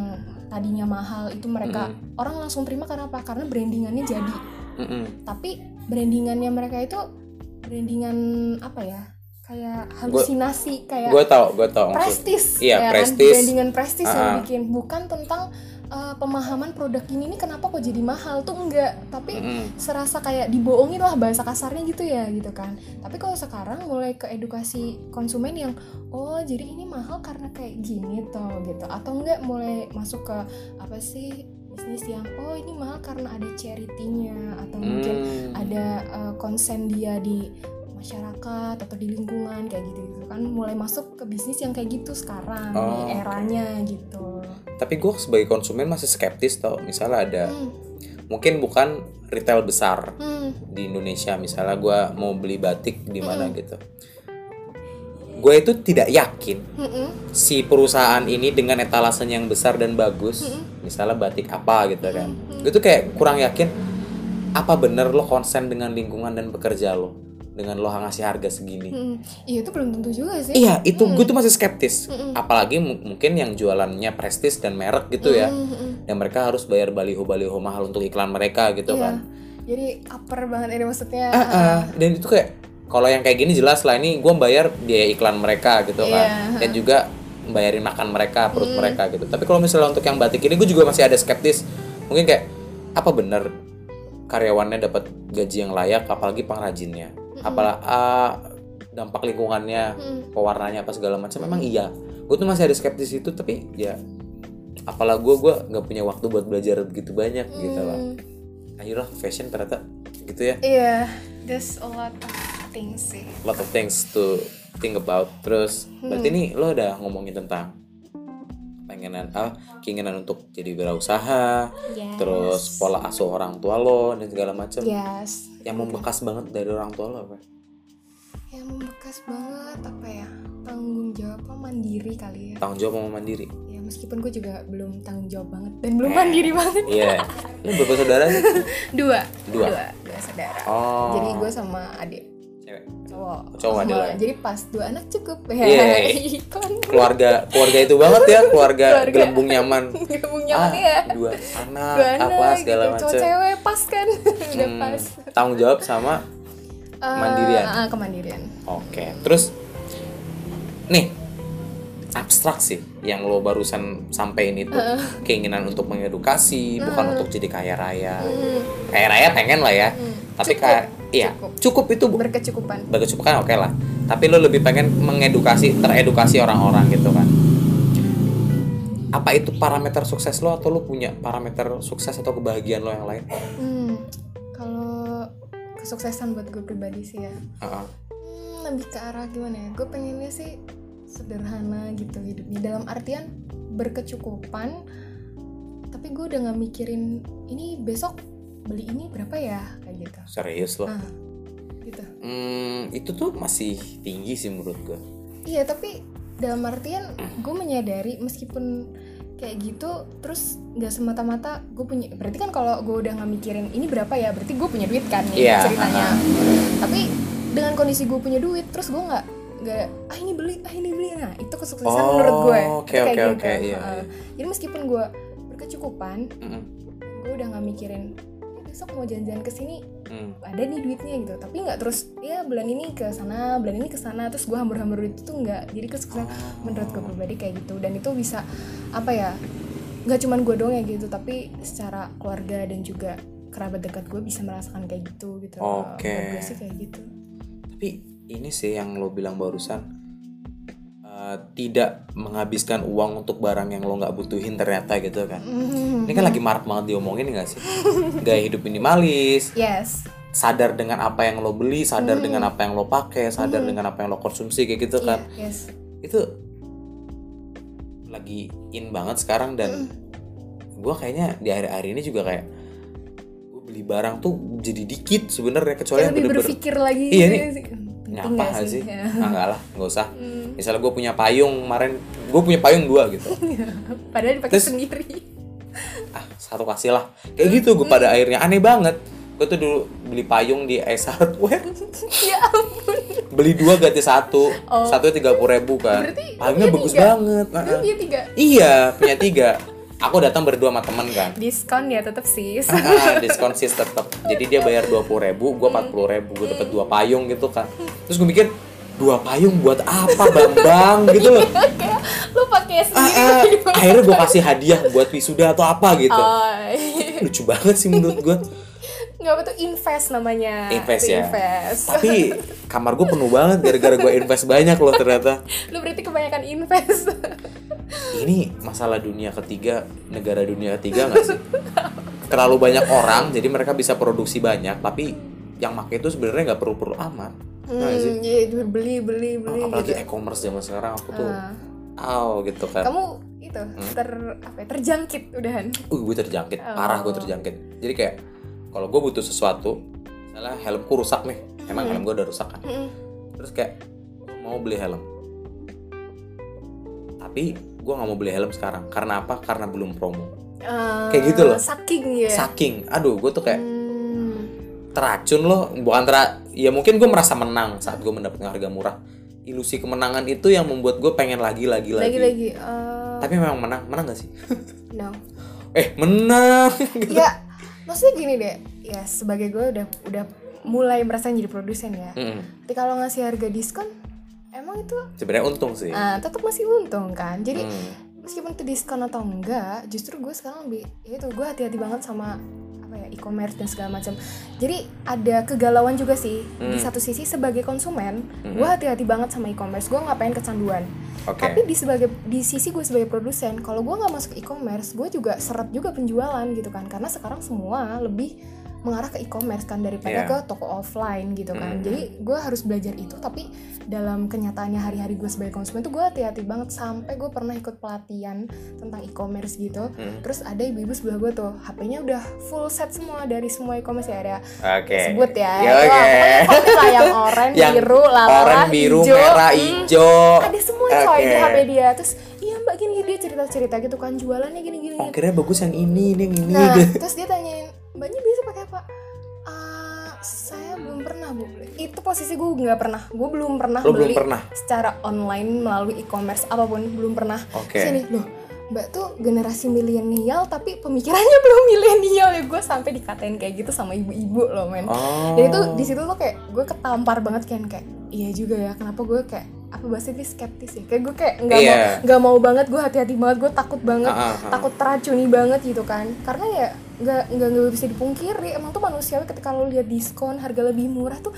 tadinya mahal itu mereka orang langsung terima karena apa? Karena brandingannya jadi Mm-mm. tapi brandingannya mereka itu brandingan apa ya kayak halusinasi kayak Gue tau, gue tau prestis Iya, ya kan? prestis. brandingan prestis Ah. yang bikin bukan tentang uh, pemahaman produk ini nih kenapa kok jadi mahal tuh enggak tapi Mm-mm. serasa kayak dibohongin lah bahasa kasarnya gitu ya gitu kan tapi kalau sekarang mulai ke edukasi konsumen yang oh jadi ini mahal karena kayak gini toh gitu atau enggak mulai masuk ke apa sih bisnis yang oh ini mahal karena ada charity-nya atau mungkin Hmm. ada uh, konsen dia di masyarakat atau di lingkungan kayak gitu gitu kan mulai masuk ke bisnis yang kayak gitu sekarang Oh, di eranya gitu Tapi gue sebagai konsumen masih skeptis tau. Misalnya ada hmm, mungkin bukan retail besar hmm, di Indonesia. Misalnya gue mau beli batik di mana Mm-mm. gitu. Gue itu tidak yakin hmm, hmm, si perusahaan ini dengan etalasen yang besar dan bagus, Mm-mm. misalnya batik apa gitu kan. Mm-mm. Gue tuh kayak kurang yakin apa bener lo konsen dengan lingkungan dan pekerja lo dengan lo ngasih harga segini. iya itu belum tentu juga sih Iya, itu Hmm. gue tuh masih skeptis. Mm-mm. Apalagi mu- mungkin yang jualannya prestis dan merek gitu ya. Hmm, hmm. Dan mereka harus bayar baliho-baliho mahal untuk iklan mereka gitu Iya. kan. jadi upper banget ini maksudnya Ah, ah. Dan itu kayak kalau yang kayak gini jelas lah ini gue bayar biaya iklan mereka gitu kan. Iya. dan juga bayarin makan mereka perut mereka gitu. Tapi kalau misalnya untuk yang batik ini gue juga masih ada skeptis. Mungkin kayak apa bener karyawannya dapat gaji yang layak apalagi pengrajinnya? Apalah ah, dampak lingkungannya pewarnanya apa segala macam? Memang iya. Gue tuh masih ada skeptis itu tapi ya apalah gue gue nggak punya waktu buat belajar begitu banyak gitu loh ayolah fashion ternyata gitu ya. Iya, there's a lot of things sih. lot of things to think about terus berarti nih lo udah ngomongin tentang pengenan ah keinginan untuk jadi wirausaha Yes. terus pola asuh orang tua lo dan segala macam Yes. yang membekas banget dari orang tua lo apa Yang membekas banget apa ya? Tanggung jawab mandiri kali ya. tanggung jawab sama mandiri Ya meskipun gue juga belum tanggung jawab banget dan belum mandiri banget. iya lo berapa saudara sih Dua. Dua? Dua, saudara. oh Jadi gue sama adik cewek cowok. Cowok ada Sama- lagi. Jadi pas dua anak cukup. Yeay. Iklan. keluarga keluarga itu banget ya keluarga, Keluarga. gelembung nyaman ah nyaman ya. dua anak Dua apa anak segala gitu. macam Cowok cewek pas kan. Udah Hmm, pas. tanggung jawab sama Eh, Mandirian. ah, kemandirian. Oke, terus nih abstrak sih yang lo barusan sampein itu keinginan untuk mengedukasi bukan untuk jadi kaya raya. Kaya raya pengen lah ya, tapi Cukup, kayak iya cukup. cukup itu Berkecukupan. berkecukupan oke lah. Tapi lo lebih pengen mengedukasi, teredukasi orang-orang gitu kan. Apa itu parameter sukses lo atau lo punya parameter sukses atau kebahagiaan lo yang lain? Hmm, kalau kesuksesan buat gue pribadi sih ya, Heeh. hmm, lebih ke arah gimana ya? Gue pengennya sih sederhana gitu hidupnya. Dalam artian berkecukupan, tapi gue udah nggak mikirin ini besok beli ini berapa ya kayak gitu. Serius lo? Ah, gitu. Hmm, itu tuh masih tinggi sih menurut gue. Iya tapi dalam artian gue menyadari meskipun kayak gitu terus nggak semata-mata gue punya berarti kan kalau gue udah nggak mikirin ini berapa ya berarti gue punya duit kan nih Iya, ceritanya ah. tapi dengan kondisi gue punya duit terus gue nggak nggak ah ini beli ah ini beli nah itu kesuksesan Oh, menurut gue oke, Itu kayak oke, gitu. oke, iya, Heeh. iya. jadi meskipun gue berkecukupan Mm-mm. gue udah nggak mikirin "Eh, besok mau jalan-jalan ke sini Hmm. ada nih duitnya gitu. Tapi nggak terus ya bulan ini ke sana bulan ini ke sana terus gue hambur-hambur duit itu nggak. Jadi kesuksesan menurut gue pribadi kayak gitu. Dan itu bisa apa ya nggak cuman gue doang ya gitu tapi secara keluarga dan juga kerabat dekat gue bisa merasakan kayak gitu gitu Oke. Menurut gue sih kayak gitu. Tapi ini sih yang lo bilang barusan eh, tidak menghabiskan uang untuk barang yang lo nggak butuhin ternyata gitu kan. Ini kan lagi marak banget diomongin nggak sih? Gaya hidup minimalis, yes sadar dengan apa yang lo beli, sadar dengan apa yang lo pakai, sadar dengan apa yang lo konsumsi kayak gitu kan. Iya, yes Itu lagi in banget sekarang dan gua kayaknya di akhir-akhir ini juga kayak gue beli barang tuh jadi dikit sebenarnya kecuali yang lebih berpikir lagi Iya, nih. Nyapa gak sih? Ya. Ah, enggak lah, nggak usah. Hmm. Misalnya gue punya payung kemarin, gue punya payung dua gitu. padahal dipakai Terus- sendiri Ah, satu kasih lah. Kayak gitu gue pada akhirnya aneh banget. Gue tuh dulu beli payung di Ace Hardware, ya ampun beli dua ganti satu, Oh. satu tiga puluh ribu kan. Berarti Payungnya bagus tiga? banget. Nah, punya tiga iya, punya tiga. Aku datang berdua sama temen kan. diskon ya tetap sis Ah, diskon sis tetap. Jadi dia bayar dua puluh ribu, gue empat puluh ribu, gue dapet dua payung gitu kan. Terus gue mikir dua payung buat apa bambang gitu loh. kayak lu pakai Ah, sendiri ah, akhirnya gue kasih hadiah buat wisuda atau apa gitu. Oh, Lucu banget sih menurut gue. nggak apa tuh invest namanya Invest ya. invest Tapi kamar gue penuh banget gara-gara gue invest banyak loh ternyata. lu berarti kebanyakan invest Ini masalah dunia ketiga, negara dunia ketiga nggak sih? Terlalu banyak orang, jadi mereka bisa produksi banyak, tapi yang make itu sebenarnya nggak perlu-perlu amat. Sih? hmm, iya beli beli beli Apalagi gitu. e-commerce zaman sekarang aku tuh, Ah. aw gitu kan. kamu itu ter apa ya, terjangkit udahan Uh, gue terjangkit, Oh. parah gue terjangkit. Jadi kayak kalau gue butuh sesuatu, misalnya helmku rusak nih, emang helm gue udah rusak kan. Mm-mm. Terus kayak mau beli helm, tapi gue nggak mau beli helm sekarang. Karena apa? Karena belum promo. Eh, Kayak gitu loh. saking ya Saking, aduh, gue tuh kayak Hmm. teracun loh. Bukan tera, ya mungkin gue merasa menang saat gue mendapatkan harga murah. Ilusi kemenangan itu yang membuat gue pengen lagi, lagi, lagi. lagi lagi eh, Tapi memang menang, menang gak sih? no eh, menang. ya maksudnya gini deh ya sebagai gue udah udah mulai merasa jadi produsen ya Mm-mm. tapi kalau ngasih harga diskon emang itu sebenarnya untung sih. Ah, tetap masih untung kan. Jadi Hmm. meskipun itu diskon atau enggak justru gue sekarang lebih ya itu gue hati-hati banget sama apa ya e-commerce dan segala macam. Jadi ada kegalauan juga sih. Di Hmm. satu sisi sebagai konsumen Mhm. gue hati-hati banget sama e-commerce. Gue nggak pengen kecanduan? Oke. Tapi di sebagai di sisi gue sebagai produsen kalau gue nggak masuk e-commerce gue juga seret juga penjualan gitu kan. Karena sekarang semua lebih mengarah ke e-commerce kan daripada Iya. ke toko offline gitu kan Mhm. jadi gue harus belajar itu tapi dalam kenyataannya hari-hari gue sebagai konsumen tuh gue hati-hati banget sampai gue pernah ikut pelatihan tentang e-commerce gitu Hmm. terus ada ibu-ibu sebelah gue tuh HP-nya udah full set semua dari semua e-commerce ya ada oke sebut ya, Wah, oke. lah yang oranye yang biru lala oranye biru hijau, merah hmm, hijau ada semua coy di. HP dia terus iya mbak gini dia cerita cerita gitu kan jualannya gini gini, oh gini. kira bagus yang ini ini yang ini nah terus dia tanyain posisi gue nggak pernah. Gue belum pernah Lo belum beli pernah? secara online melalui e-commerce apa pun. Belum pernah. Oke. sini loh mbak tuh generasi milenial tapi pemikirannya belum milenial ya. Gue sampai dikatain kayak gitu sama ibu-ibu loh men. Oh. Dan itu di situ tuh kayak gue ketampar banget kan kayak iya juga ya kenapa gue kayak apa bahasa ini skeptis ya kayak gue kayak nggak mau Iya. nggak mau banget gue hati-hati banget gue takut banget ah. takut teracuni banget gitu kan karena ya nggak nggak bisa dipungkiri emang tuh manusiawi ketika lo lihat diskon harga lebih murah tuh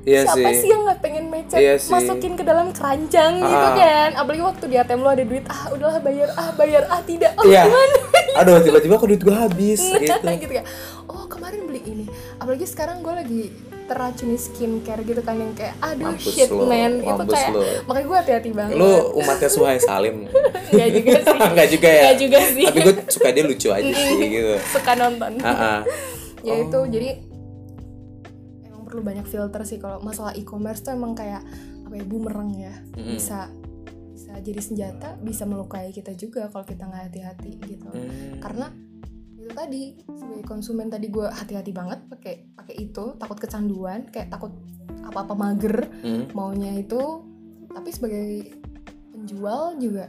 Iya siapa sih. sih yang nggak pengen mecet sih. masukin ke dalam keranjang gitu Ah. kan apalagi waktu di ATM lo ada duit ah udahlah bayar ah bayar ah tidak oh Iya. gimana Aduh, tiba-tiba kok duit gue habis Nah, gitu. gitu ya oh kemarin beli ini apalagi sekarang gue lagi teracuni skincare gitu kan yang kayak aduh Mampus shit lo, man itu kayak lo. makanya gue hati-hati banget Lu umatnya Suhai Salim. Nggak juga sih Enggak juga ya. Nggak juga sih Tapi gue suka dia lucu aja sih gitu. suka nonton ah. ya itu jadi emang perlu banyak filter sih kalau masalah e-commerce tuh emang kayak apa ya bumerang ya Mm-mm. bisa bisa jadi senjata bisa melukai kita juga kalau kita nggak hati-hati gitu Hmm. karena itu tadi sebagai konsumen tadi gue hati-hati banget pakai pakai itu takut kecanduan kayak takut apa-apa mager Hmm. maunya itu tapi sebagai penjual juga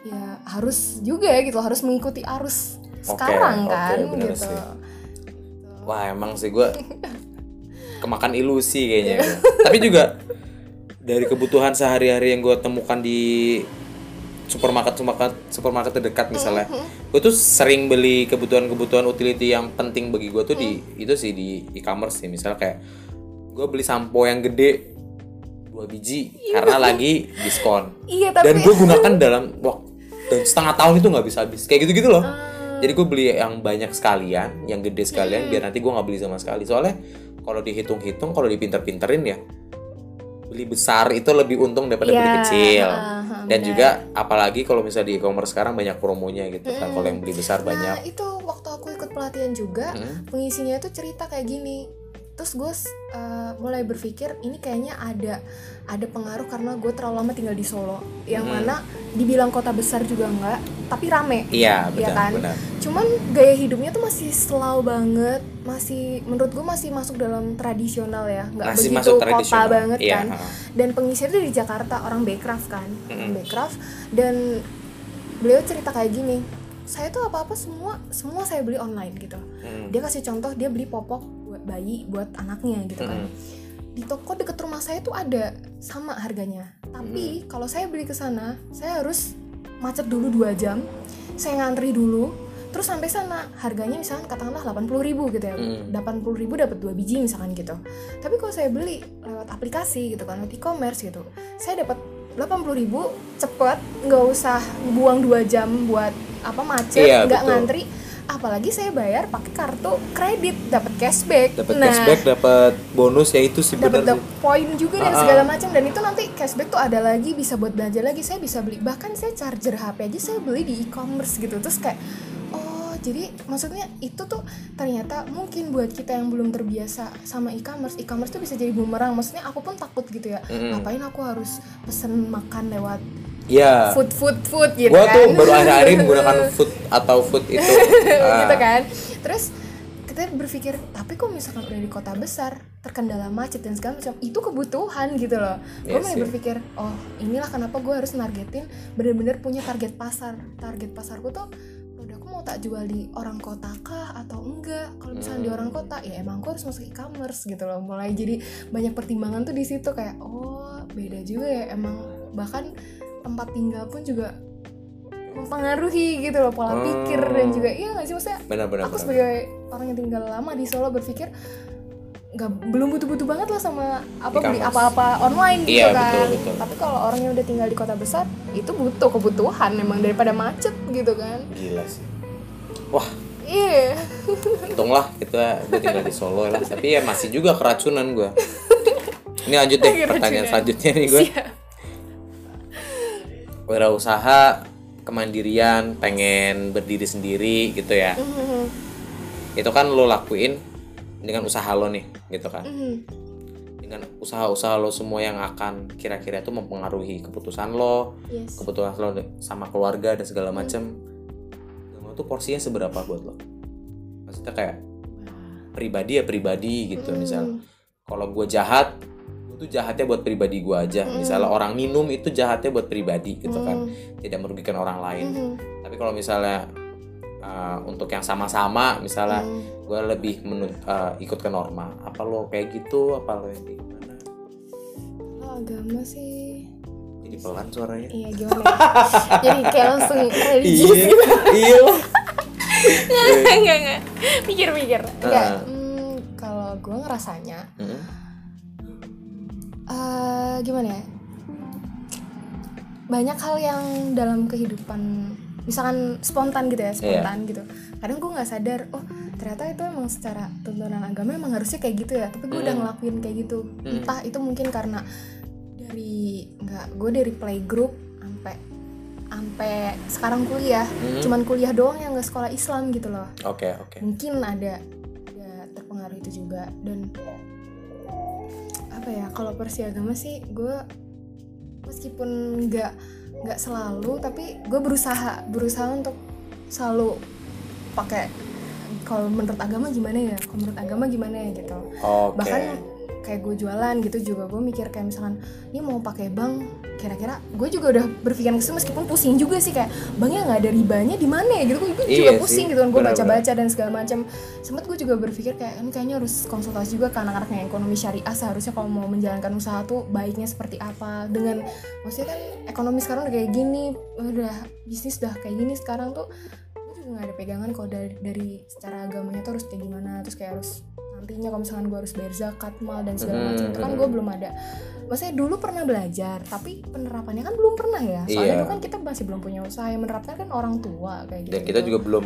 ya harus juga ya gitu harus mengikuti arus Oke, sekarang kan bener gitu sih. Wah emang sih gue kemakan ilusi kayaknya. gua. Tapi juga dari kebutuhan sehari-hari yang gue temukan di supermarket supermarket supermarket terdekat misalnya, gue tuh sering beli kebutuhan-kebutuhan utility yang penting bagi gue tuh di itu sih di e-commerce sih. Misalnya kayak gue beli sampo yang gede dua biji karena lagi diskon. iya tapi Dan gue gunakan dalam waktu dan setengah tahun itu nggak bisa habis kayak gitu-gitu loh. Ah. Jadi gue beli yang banyak sekalian, yang gede sekalian, biar nanti gue nggak beli sama sekali. Soalnya kalau dihitung-hitung, kalau dipinter-pinterin ya, beli besar itu lebih untung daripada beli Iya, kecil. ah, Dan benar. juga apalagi kalau misalnya di e-commerce sekarang banyak promonya gitu kan. Kalau yang beli besar nah banyak. itu waktu aku ikut pelatihan juga Hmm. pengisinya itu cerita kayak gini terus gue uh, mulai berpikir ini kayaknya ada ada pengaruh karena gue terlalu lama tinggal di Solo yang Hmm. mana dibilang kota besar juga enggak tapi rame Iya, benar, Iya kan? benar. cuman gaya hidupnya tuh masih slow banget masih menurut gue masih masuk dalam tradisional ya nggak Masih begitu masuk kota banget Iya, kan dan pengisinya tuh di Jakarta orang Backcraft kan Mm-mm. Backcraft dan beliau cerita kayak gini saya tuh apa apa semua semua saya beli online gitu Hmm. dia kasih contoh dia beli popok bayi buat anaknya gitu kan Mm. di toko deket rumah saya tuh ada sama harganya tapi kalau saya beli ke sana saya harus macet dulu dua jam saya ngantri dulu terus sampai sana harganya misalkan katakanlah 80.000 ribu gitu ya Mm. 80.000 ribu dapat dua biji misalkan gitu tapi kalau saya beli lewat aplikasi gitu kan lewat e-commerce gitu saya dapat 80.000 ribu cepet nggak usah buang dua jam buat apa macet Iya, nggak betul. ngantri apalagi saya bayar pakai kartu kredit dapat cashback. Dapat nah cashback, dapat bonus ya itu sih dapat poin juga dan Ah, ah. segala macam. Dan itu nanti cashback tuh ada lagi bisa buat belanja lagi. Saya bisa beli bahkan saya charger HP aja saya beli di e-commerce gitu. Terus kayak oh jadi maksudnya itu tuh ternyata mungkin buat kita yang belum terbiasa sama e-commerce e-commerce tuh bisa jadi bumerang. Maksudnya aku pun takut gitu ya. Mm-mm. ngapain aku harus pesen makan lewat Iya. food food food gitu Gua kan tuh baru akhir-akhir ini menggunakan food atau food itu. Ah. gitu kan terus kita berpikir tapi kok misalkan udah di kota besar terkendala macet dan segala macam itu kebutuhan gitu loh gue Iya mulai berpikir oh inilah kenapa gue harus nargetin bener-bener punya target pasar target pasarku tuh produkku mau tak jual di orang kota kah atau enggak kalau misalnya di Hmm. orang kota ya emang aku harus masuk e-commerce gitu loh mulai jadi banyak pertimbangan tuh di situ kayak oh beda juga ya emang bahkan tempat tinggal pun juga mempengaruhi gitu loh pola Oh. pikir dan juga iya nggak sih? Maksudnya benar-benar aku sebagai orang yang tinggal lama di Solo berpikir nggak belum butuh-butuh banget lah sama apa beli apa-apa online gitu Iya, kan. betul, betul. tapi kalau orang yang udah tinggal di kota besar itu butuh kebutuhan emang daripada macet gitu kan. Gila sih. Wah. Iya. Untunglah kita gue tinggal di Solo lah. Tapi ya masih juga keracunan gue ini lanjut deh pertanyaan selanjutnya nih gue Siap. Wirausaha kemandirian pengen berdiri sendiri gitu ya. Mhm, itu kan lo lakuin dengan usaha lo nih gitu kan? Mhm. dengan usaha-usaha lo semua yang akan kira-kira itu mempengaruhi keputusan lo yes. kebutuhan lo sama keluarga dan segala macam agama tuh porsinya seberapa buat lo? Maksudnya kayak pribadi ya pribadi gitu misal. Mhm. kalau gue jahat tuh jahatnya buat pribadi gue aja. Mm. misalnya orang minum itu jahatnya buat pribadi gitu kan. Mhm, tidak merugikan orang lain. Mhm, tapi kalau misalnya uh, untuk yang sama-sama misalnya mhm. gue lebih menun, uh, ikut ke norma apa lo kayak gitu? Apa lo yang kayak gimana? Kalau agama sih jadi pelan suaranya. Iya gimana ya? jadi kayak langsung religius iya. gitu. Iya. Lah. enggak enggak. Mikir-mikir enggak. Ah. hmm, kalau gue ngerasanya Mm. Eh gimana ya? Banyak hal yang dalam kehidupan misalkan spontan gitu ya spontan gitu. Kadang gue nggak sadar oh ternyata itu emang secara tuntunan agama emang harusnya kayak gitu ya. Tapi gue udah Hmm. ngelakuin kayak gitu. Hmm. entah itu mungkin karena dari nggak gue dari playgroup sampai sampai sekarang kuliah. Hmm. cuman kuliah doang yang nggak sekolah Islam gitu loh. Oke oke. Mungkin ada ada terpengaruh itu juga. Dan apa ya kalau porsi agama sih gue meskipun nggak nggak selalu tapi gue berusaha berusaha untuk selalu pakai kalau menurut agama gimana ya? Kalau menurut agama gimana ya gitu. Oke. Bahkan kayak gue jualan gitu juga gue mikir kayak misalkan ini mau pakai bank kira-kira gue juga udah berpikiran ke meskipun pusing juga sih kayak banknya nggak ada ribanya di mana ya gitu. Gue juga Iya pusing sih, gitu kan gue baca-baca dan segala macam sempet gue juga berpikir kayak ini kayaknya harus konsultasi juga ke anak-anak yang ekonomi syariah seharusnya kalau mau menjalankan usaha tuh baiknya seperti apa. Dengan maksudnya kan ekonomi sekarang udah kayak gini udah bisnis udah kayak gini sekarang tuh gue juga nggak ada pegangan kalau dari, dari secara agamanya tuh harus kayak gimana. Terus kayak harus nantinya kalau misalkan gue harus bayar zakat mal dan segala macam itu kan Hmm. gue belum ada maksudnya dulu pernah belajar tapi penerapannya kan belum pernah ya soalnya Iya. dulu kan kita masih belum punya usaha yang menerapkan kan orang tua kayak gitu dan kita juga belum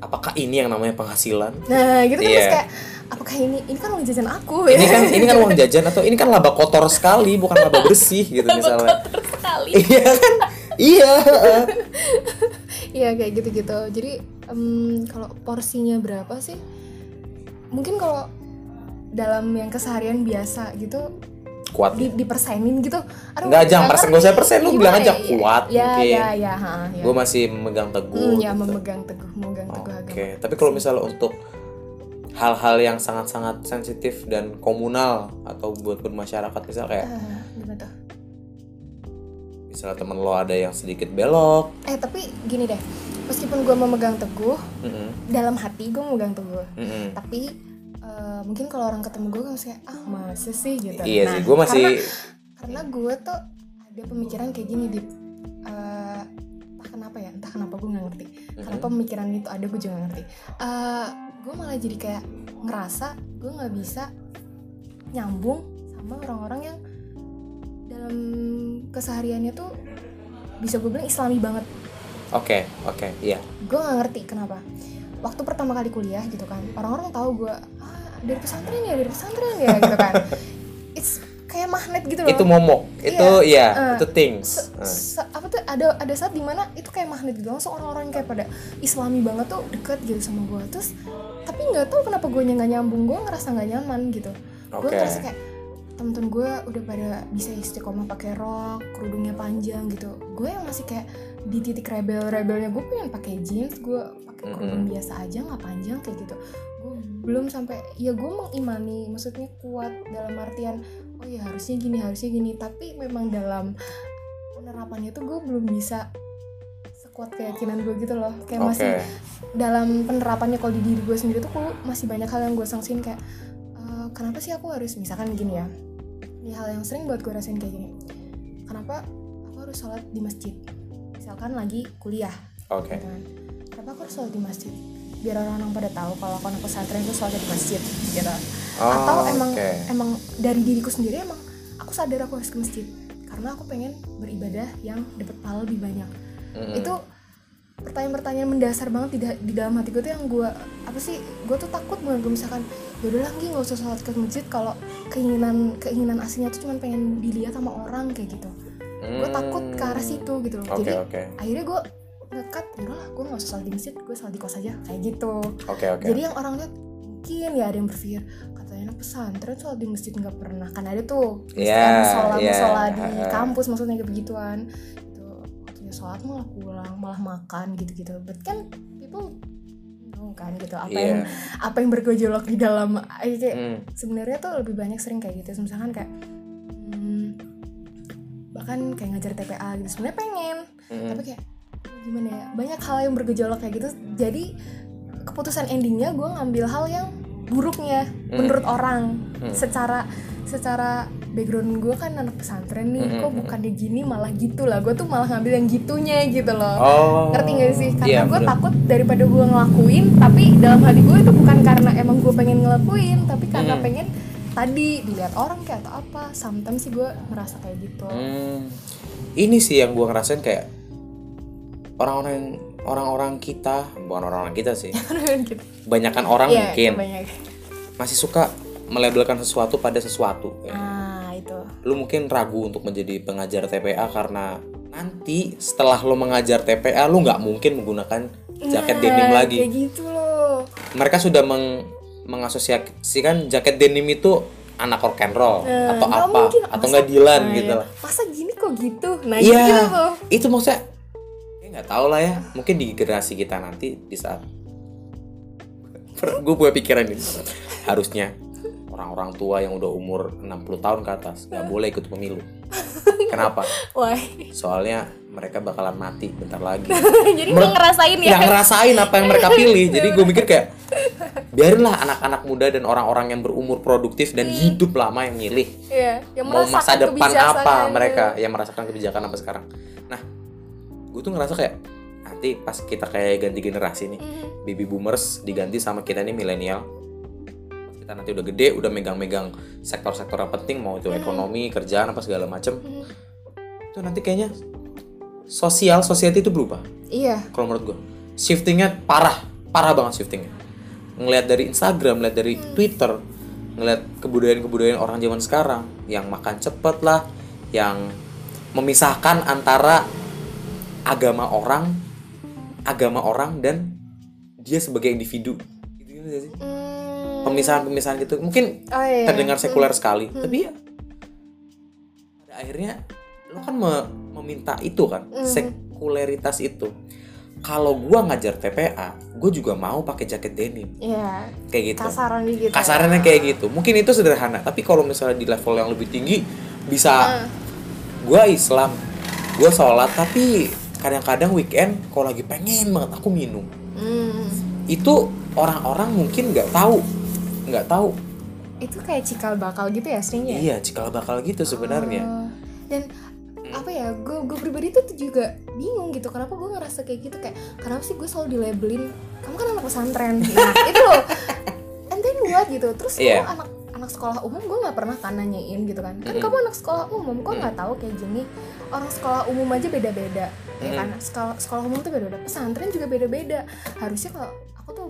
apakah ini yang namanya penghasilan nah gitu kan Iya. terus kayak apakah ini ini kan uang jajan aku ini ya kan ini kan uang jajan atau ini kan laba kotor sekali bukan laba bersih gitu misalnya sekali iya kan iya Iya kayak gitu-gitu. Jadi em, kalau porsinya berapa sih? Mungkin kalau dalam yang keseharian biasa gitu kuat di, dipersenin gitu. Aduh, Enggak, jangan nggak persen, nggak usah persen, lu bilang aja ya? kuat Ya, mungkin. ya, ya, ha, ya. gue masih memegang teguh Hmm, ya gitu. memegang teguh, memegang teguh Oke, agama. tapi kalau misalnya untuk hal-hal yang sangat-sangat sensitif dan komunal atau buat bermasyarakat misal kayak gimana tuh? misalnya temen lo ada yang sedikit belok, Eh tapi gini deh, meskipun gue memegang teguh, mm-mm, dalam hati gue memegang teguh. mm-mm. Tapi eh, mungkin kalau orang ketemu gue kayak ah masa sih? gitu. iya Nah, sih, gue masih karena- karena gue tuh ada pemikiran kayak gini di eh, entah kenapa ya entah kenapa gue nggak ngerti. Kenapa pemikiran itu ada gue juga nggak ngerti. Eh, gue malah jadi kayak ngerasa gue nggak bisa nyambung sama orang-orang yang dalam kesehariannya tuh bisa gue bilang islami banget oke, oke, iya, gue nggak ngerti kenapa. Waktu pertama kali kuliah gitu kan orang-orang tahu gue ah, dari pesantren ya dari pesantren ya gitu kan. It's kayak magnet gitu loh. Itu momok, itu iya, eh, itu things, Se- Eh, se- apa tuh ada ada saat di mana itu kayak magnet gitu. Langsung orang-orang yang kayak pada islami banget tuh deket gitu sama gue terus tapi nggak tahu kenapa gue nggak nyambung gue ngerasa nggak nyaman gitu. Gue Oke. ngerasa kayak temen-temen gue udah pada bisa istiqomah pakai rok kerudungnya panjang gitu. Gue yang masih kayak di titik rebel-rebelnya gue pengen pakai jeans gue pakai kerudung biasa aja nggak panjang kayak gitu. Gue belum sampai ya gue mengimani maksudnya kuat dalam artian oh ya harusnya gini harusnya gini. Tapi memang dalam penerapannya tuh gue belum bisa sekuat keyakinan gue gitu loh. Kayak Oke. masih dalam penerapannya kalau di diri gue sendiri tuh kok masih banyak hal yang gue sangsin kayak "Eh, kenapa sih aku harus misalkan gini ya ini hal yang sering buat gue rasain kayak gini. Kenapa aku harus sholat di masjid misalkan lagi kuliah Oke. gitu kan kenapa aku harus sholat di masjid biar orang-orang pada tahu kalau aku anak pesantren itu sholatnya di masjid gitu Oh, atau emang oke. emang dari diriku sendiri emang aku sadar aku harus ke masjid karena aku pengen beribadah yang dapat pahala lebih banyak Mm-mm. itu pertanyaan-pertanyaan mendasar banget di, di dalam hati gue tuh yang gue apa sih gue tuh takut banget gue misalkan yaudah lagi nggak usah sholat ke masjid kalau keinginan keinginan aslinya tuh cuma pengen dilihat sama orang kayak gitu gue takut ke arah situ gitu loh Hmm. Oke jadi oke akhirnya gue ngekat yaudah lah gue nggak usah sholat di masjid gue sholat di kos aja kayak gitu oke oke. jadi yang orang lihat mungkin ya ada yang berpikir katanya anak pesantren sholat di masjid nggak pernah kan ada tuh Iya, sholat iya. sholat di kampus maksudnya kayak begituan itu waktunya sholat malah pulang malah makan gitu gitu but kan people know kan gitu apa Iya. yang apa yang bergejolak di dalam eh, kayak Hmm. sebenarnya tuh lebih banyak sering kayak gitu misalkan kayak hmm, bahkan kayak ngajar TPA gitu sebenarnya pengen Mm-mm. tapi kayak gimana ya banyak hal yang bergejolak kayak gitu jadi keputusan endingnya gue ngambil hal yang buruknya Hmm. menurut orang Hmm. secara secara background gue kan anak pesantren nih Hmm, kok hmm, bukannya gini malah gitu lah gue tuh malah ngambil yang gitunya gitu loh Oh. ngerti gak sih karena Iya, gue takut daripada gue ngelakuin tapi dalam hati gue itu bukan karena emang gue pengen ngelakuin tapi karena Hmm. pengen tadi dilihat orang kayak atau apa sometimes sih gue merasa kayak gitu Hmm. Ini sih yang gua ngerasain kayak orang-orang orang-orang kita, bukan orang-orang kita sih. gitu Banyakan orang Iya, mungkin banyak. masih suka melabelkan sesuatu pada sesuatu. Ya. ah itu Lu mungkin ragu untuk menjadi pengajar TPA karena nanti setelah lu mengajar TPA lu nggak mungkin menggunakan jaket Nah, denim lagi. kayak gitu loh Mereka sudah meng mengasosiasikan jaket denim itu anak rock and roll Nah, atau apa mungkin. atau nggak Dilan nah, gitu ya. lah. masa gini kok gitu nah Iya, gitu itu maksudnya ya nggak tahu lah ya. Mungkin di generasi kita nanti di saat gue punya pikiran ini harusnya orang-orang tua yang udah umur 60 tahun ke atas nggak boleh ikut pemilu. Kenapa? wah Soalnya mereka bakalan mati bentar lagi. jadi gue ngerasain ya Nggak ngerasain apa yang mereka pilih. Jadi gue mikir kayak biarinlah anak-anak muda dan orang-orang yang berumur produktif dan hidup lama yang milih Iya, yang mau masa depan apa mereka yang merasakan kebijakan apa sekarang nah gue tuh ngerasa kayak nanti pas kita kayak ganti generasi nih Mhm. baby boomers diganti sama kita nih milenial kita nanti udah gede udah megang-megang sektor-sektor yang penting mau itu ekonomi kerjaan apa segala macem. Itu nanti kayaknya sosial society itu berubah. Iya. Kalau menurut gue shiftingnya parah parah banget shiftingnya. Ngelihat dari Instagram ngelihat dari Twitter ngelihat kebudayaan-kebudayaan orang zaman sekarang yang makan cepet lah yang memisahkan antara agama orang agama orang dan dia sebagai individu. Gitu gitu sih? Hmm. Pemisahan-pemisahan gitu. Mungkin oh, iya. terdengar sekuler sekali. Tapi ya pada akhirnya lo kan me- meminta itu kan Hmm. sekuleritas itu. Kalau gua ngajar TPA gue juga mau pakai jaket denim. Iya, kayak gitu. Kasaran gitu. Kasarannya kayak gitu. Mungkin itu sederhana tapi kalau misalnya di level yang lebih tinggi bisa Ah. gua Islam gua sholat tapi kadang-kadang weekend kalau lagi pengen banget aku minum. Hmm. itu orang-orang mungkin nggak tahu nggak tahu. Itu kayak cikal bakal gitu ya seringnya iya cikal bakal gitu sebenarnya. Oh. dan apa ya gue gue pribadi tuh tuh juga bingung gitu kenapa gue ngerasa kayak gitu? Kayak kenapa sih gue selalu dilabelin kamu kan anak pesantren. Nah itu loh. And then what gitu. Terus Iya. kamu anak anak sekolah umum gue nggak pernah kan nanyain gitu kan. Kan Mm-mm. kamu anak sekolah umum kok nggak tahu kayak gini. Orang sekolah umum aja beda-beda. Ya Mm-mm. kan? Sekolah sekolah umum tuh beda-beda. Pesantren juga beda-beda. Harusnya kalau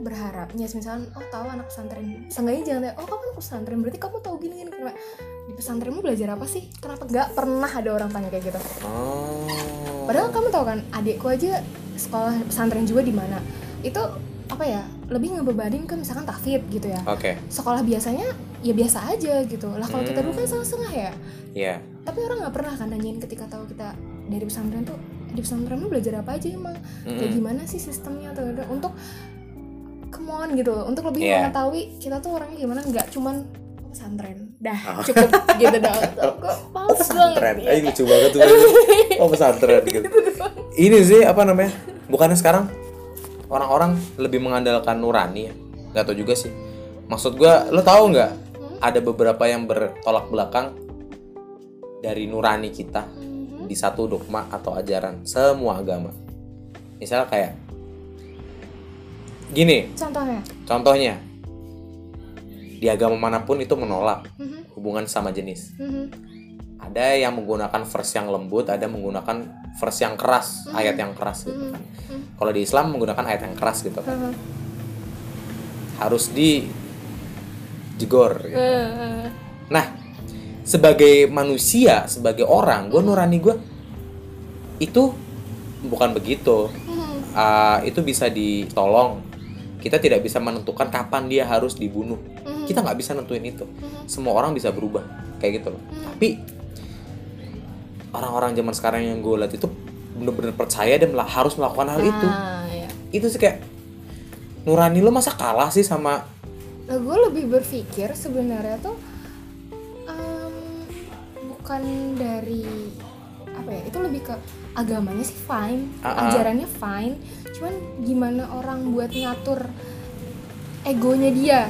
berharapnya misalnya oh tahu anak pesantren seenggaknya jangan kayak oh kamu anak pesantren? Berarti kamu tahu gini gini kayak di pesantrenmu belajar apa sih? Kenapa nggak pernah ada orang tanya kayak gitu? Oh. Padahal kamu tahu kan adikku aja sekolah pesantren juga di mana itu apa ya lebih ngebebanin ke misalkan tafid gitu ya. Oke. Sekolah biasanya ya biasa aja gitu. Lah kalau kita dulu kan Hmm. setengah ya. Ya tapi orang nggak pernah kan nanyain ketika tahu kita dari pesantren tuh di pesantren lu belajar apa aja emang? Kayak Mm-mm. gimana sih sistemnya? Tuh untuk come on gitu. Untuk lebih Iya. mengetahui kita tuh orangnya gimana nggak cuman oh, pesantren. Dah Oh. cukup gitu dah. Kok banget pesantren. ya, Ayo lucu banget tuh oh pesantren gitu. Ini sih apa namanya bukannya sekarang orang-orang lebih mengandalkan nurani ya? Nggak tahu juga sih. Maksud gua lo tahu nggak ada beberapa yang bertolak belakang dari nurani kita Mhm. di satu dogma atau ajaran semua agama? Misalnya kayak gini. Contohnya? Contohnya. Di agama mana pun itu menolak Mhm. hubungan sama jenis. Mhm. ada yang menggunakan verse yang lembut ada menggunakan verse yang keras ayat yang keras gitu kan. Kalau di Islam menggunakan ayat yang keras gitu kan. Mhm. harus di jegor gitu. Eh, nah sebagai manusia sebagai orang gue nurani gue itu bukan begitu. Ah, itu bisa ditolong kita tidak bisa menentukan kapan dia harus dibunuh Mhm. kita nggak bisa nentuin itu Mhm. semua orang bisa berubah kayak gitu loh tapi orang-orang zaman sekarang yang gue lihat itu bener-bener percaya dan harus melakukan hal itu Nah, ya. itu sih kayak nurani lo masa kalah sih sama Nah, gue lebih berpikir sebenarnya tuh em, bukan dari apa ya itu lebih ke agamanya sih fine ah. ajarannya fine cuman gimana orang buat ngatur egonya dia?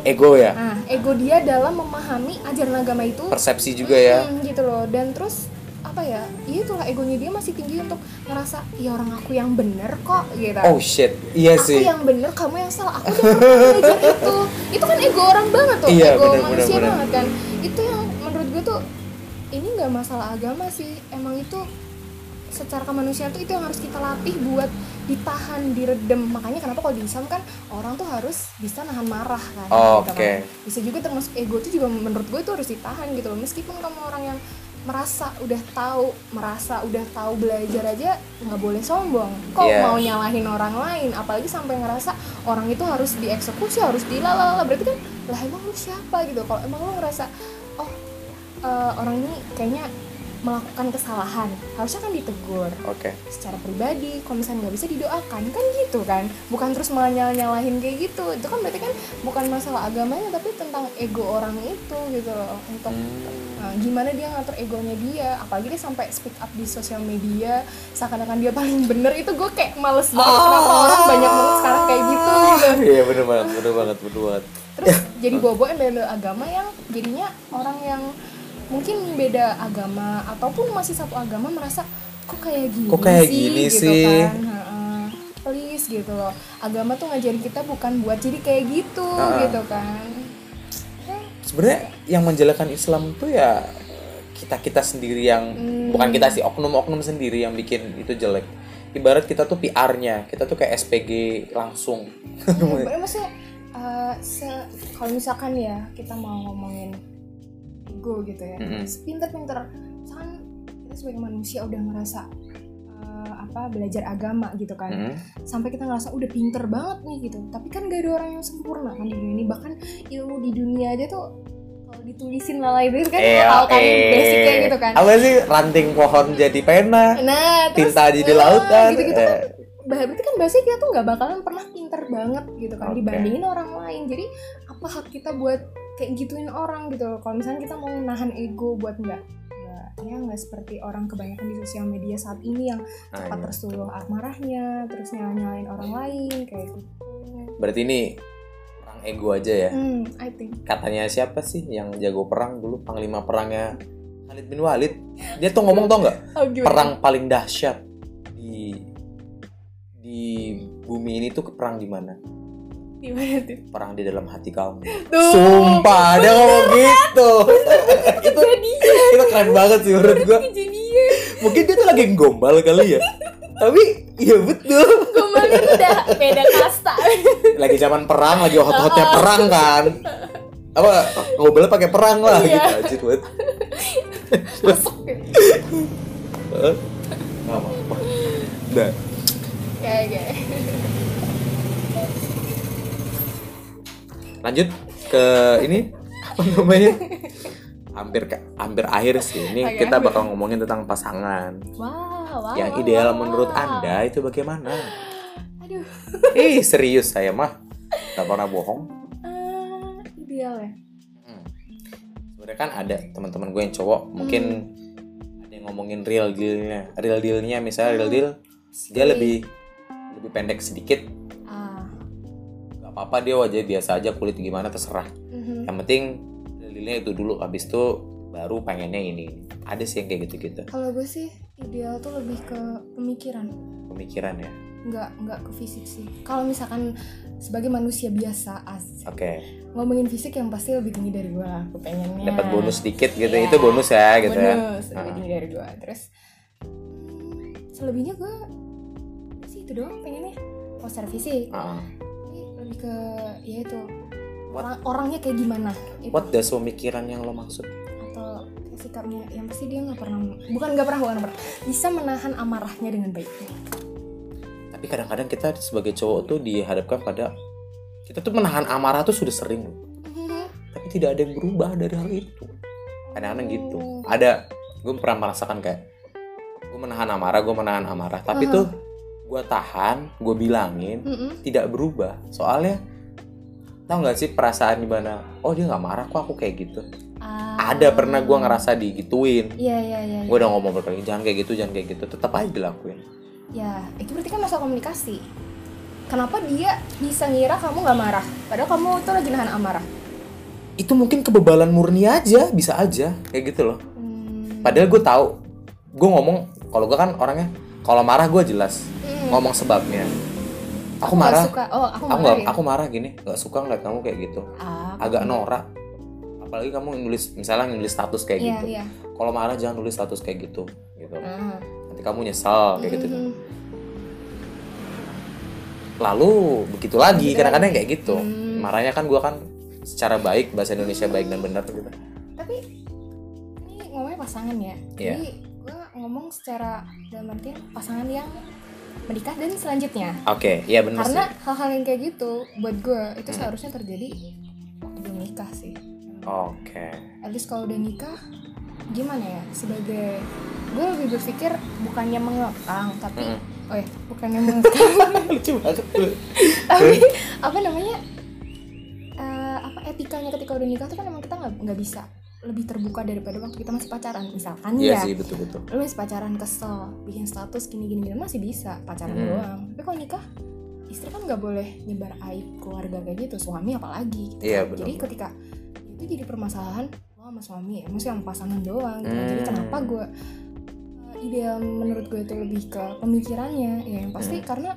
Ego ya? Nah ego dia dalam memahami ajaran agama itu. Persepsi juga ya. Hmm, gitu loh. Dan terus apa ya? Ya itulah egonya dia masih tinggi untuk ngerasa ya orang aku yang bener kok gitu. Oh shit. Iya aku sih. yang bener kamu yang salah. Aku udah pernah belajar itu itu kan ego orang banget tuh. Iya, ego bener, manusia bener, bener. banget kan. Itu yang menurut gue tuh ini nggak masalah agama sih. Emang itu secara kemanusiaan tuh itu yang harus kita latih buat ditahan diredem. Makanya kenapa kalau di Islam kan orang tuh harus bisa nahan marah kan Oh, gitu kan. bisa juga termasuk ego itu juga menurut gue itu harus ditahan gitu loh. Meskipun kamu orang yang merasa udah tahu merasa udah tahu belajar aja nggak boleh sombong. Kok Iya. mau nyalahin orang lain? Apalagi sampai ngerasa orang itu harus dieksekusi harus dilalala. Berarti kan lah emang lu siapa gitu? Kalau emang lu ngerasa oh eh, orang ini kayaknya melakukan kesalahan harusnya kan ditegur. Oke. Secara pribadi kalau misalnya nggak bisa didoakan kan gitu kan. Bukan terus malah nyala nyalahin kayak gitu. Itu kan berarti kan bukan masalah agamanya tapi tentang ego orang itu gitu loh. Untuk Hmm. Nah, gimana dia ngatur egonya dia. Apalagi dia sampai speak up di sosial media seakan-akan dia paling bener. Itu gue kayak males banget kenapa orang banyak banget sekarang kayak gitu. Gitu iya bener banget bener banget bener banget. Terus jadi bobo yang agama yang jadinya orang yang mungkin beda agama ataupun masih satu agama merasa kok kayak gini Kok kayak sih? gini gitu sih?" kan. Please gitu loh. Agama tuh ngajarin kita bukan buat jadi kayak gitu Heeh. gitu kan. Sebenarnya yang menjalankan Islam tuh ya kita kita sendiri yang Hmm. bukan kita sih oknum-oknum sendiri yang bikin itu jelek. Ibarat kita tuh PR-nya kita tuh kayak SPG langsung. Iya, maksudnya eh, se- kalau misalkan ya kita mau ngomongin gitu ya, Mm-mm. pinter-pinter, misalkan kita sebagai manusia udah ngerasa eh, apa belajar agama gitu kan, Mm-mm. sampai kita ngerasa udah pinter banget nih gitu, tapi kan gak ada orang yang sempurna kan di dunia ini, bahkan ilmu di dunia aja tuh kalau ditulisin lah itu kan Eh, hal kan eh. basicnya gitu kan. apa sih ranting pohon jadi pena Nah, terus tinta jadi eh, lautan gitu-gitu kan Eh, bah- berarti kan bahasa kita tuh nggak bakalan pernah pinter banget gitu kan Oke. dibandingin orang lain jadi apa hak kita buat kayak gituin orang gitu loh. kalau misalnya kita mau nahan ego buat nggak ya nggak seperti orang kebanyakan di sosial media saat ini yang nah, cepat iya. tersuruh marahnya terus nyala nyalain orang lain kayak gitu. Berarti ini perang ego aja ya? Hmm I think. Katanya siapa sih yang jago perang? Dulu panglima perangnya Khalid bin Walid. Dia tuh ngomong tau nggak? Oh, gimana? perang paling dahsyat di di bumi ini tuh ke perang di mana gimana tuh? Perang di dalam hati kamu. Tuh, sumpah dia ngomong gitu. Itu itu keren banget sih menurut gua. kejadian. Mungkin dia tuh lagi gombal kali ya. Tapi iya betul. Kemarin udah beda kasta. Lagi zaman perang lagi hot-hotnya perang kan. Apa ngobrolnya pakai perang lah Iya. gitu aja masuk nggak apa-apa. Udah. kayak kayak lanjut ke ini apa namanya hampir ke hampir akhir sih ini Oke, kita hampir. bakal ngomongin tentang pasangan wow wow yang wow, ideal wow. menurut anda itu bagaimana aduh eh serius saya mah nggak pernah bohong Eh, ideal ya Hmm. sebenarnya kan ada teman-teman gue yang cowok mungkin Hmm. ada yang ngomongin real dealnya real dealnya misalnya real Hmm. deal dia lebih lebih pendek sedikit apa-apa dia wajah biasa aja kulit gimana terserah. Mhm. yang penting dalilnya itu dulu habis itu baru pengennya ini. Ada sih yang kayak gitu-gitu. Kalau gue sih ideal tuh lebih ke pemikiran. Pemikiran ya? Nggak nggak ke fisik sih. Kalau misalkan sebagai manusia biasa as oke. Ngomongin fisik yang pasti lebih tinggi dari gue aku pengennya. Dapat bonus sedikit gitu Iya, itu bonus ya gitu ya. Bonus lebih Ah. tinggi dari gue terus hmm, selebihnya gue sih itu doang pengennya. Secara fisik. Ah. Lebih ke ya itu What- orang orangnya kayak gimana itu what does pemikiran yang lo maksud? Atau sikapnya yang pasti dia nggak pernah bukan nggak pernah bukan pernah. Bisa menahan amarahnya dengan baik. Tapi kadang-kadang kita sebagai cowok tuh dihadapkan pada kita tuh menahan amarah tuh sudah sering. Loh tapi tidak ada yang berubah dari hal itu. Kadang-kadang gitu. Oh. ada gue pernah merasakan kayak gue menahan amarah gue menahan amarah. Tapi Aha. tuh gue tahan gue bilangin Mm-mm. tidak berubah. Soalnya tau nggak sih perasaan di mana oh dia nggak marah kok aku kayak gitu. Ah. ada pernah gue ngerasa digituin. Iya iya iya gue udah ngomong berkali jangan kayak gitu jangan kayak gitu. Tetap aja dilakuin. Ya itu berarti kan masalah komunikasi. Kenapa dia bisa ngira kamu nggak marah padahal kamu tuh lagi nahan amarah? Itu mungkin kebebalan murni aja bisa aja kayak gitu loh. Hmm. padahal gue tahu gue ngomong kalau gue kan orangnya kalau marah gue jelas. Ngomong sebabnya. Aku marah. suka. oh aku aku marah nggak ya? aku marah gini. Nggak suka ngeliat kamu kayak gitu. Ah, agak norak. Apalagi kamu nulis misalnya nulis status kayak iya gitu. iya. Kalau marah jangan nulis status kayak gitu gitu. Ah. nanti kamu nyesel kayak gitu. Mhm. lalu begitu lagi. Kadang-kadang kayak gitu. Hmm. marahnya kan gue kan secara baik bahasa Indonesia baik dan benar gitu. Tapi ini ngomongnya pasangan ya? Iya. jadi gue ngomong secara dalam artian pasangan yang menikah dan selanjutnya. Oke iya benar karena hal-hal yang kayak gitu buat gue itu Hmm. seharusnya terjadi waktu belum nikah sih. Oke. At least kalau udah nikah gimana ya? Sebagai gue lebih berpikir bukannya mengekang tapi Mm-mm. oh ya bukannya mengekang. Lucu banget. Tapi apa namanya eh, apa etikanya ketika udah nikah tuh kan emang kita nggak nggak bisa lebih terbuka daripada waktu kita masih pacaran misalkan iya ya sih betul betul lu masih pacaran kesel bikin status gini gini gini masih bisa pacaran Hmm. doang tapi kalau nikah istri kan nggak boleh nyebar aib keluarga kayak gitu suami apalagi gitu Iya, kan. benar. jadi ketika itu jadi permasalahan lo sama suami ya maksudnya sama pasangan doang gitu kan. jadi Hmm. kenapa gue uh, ideal menurut gue itu lebih ke pemikirannya ya yang pasti Hmm. karena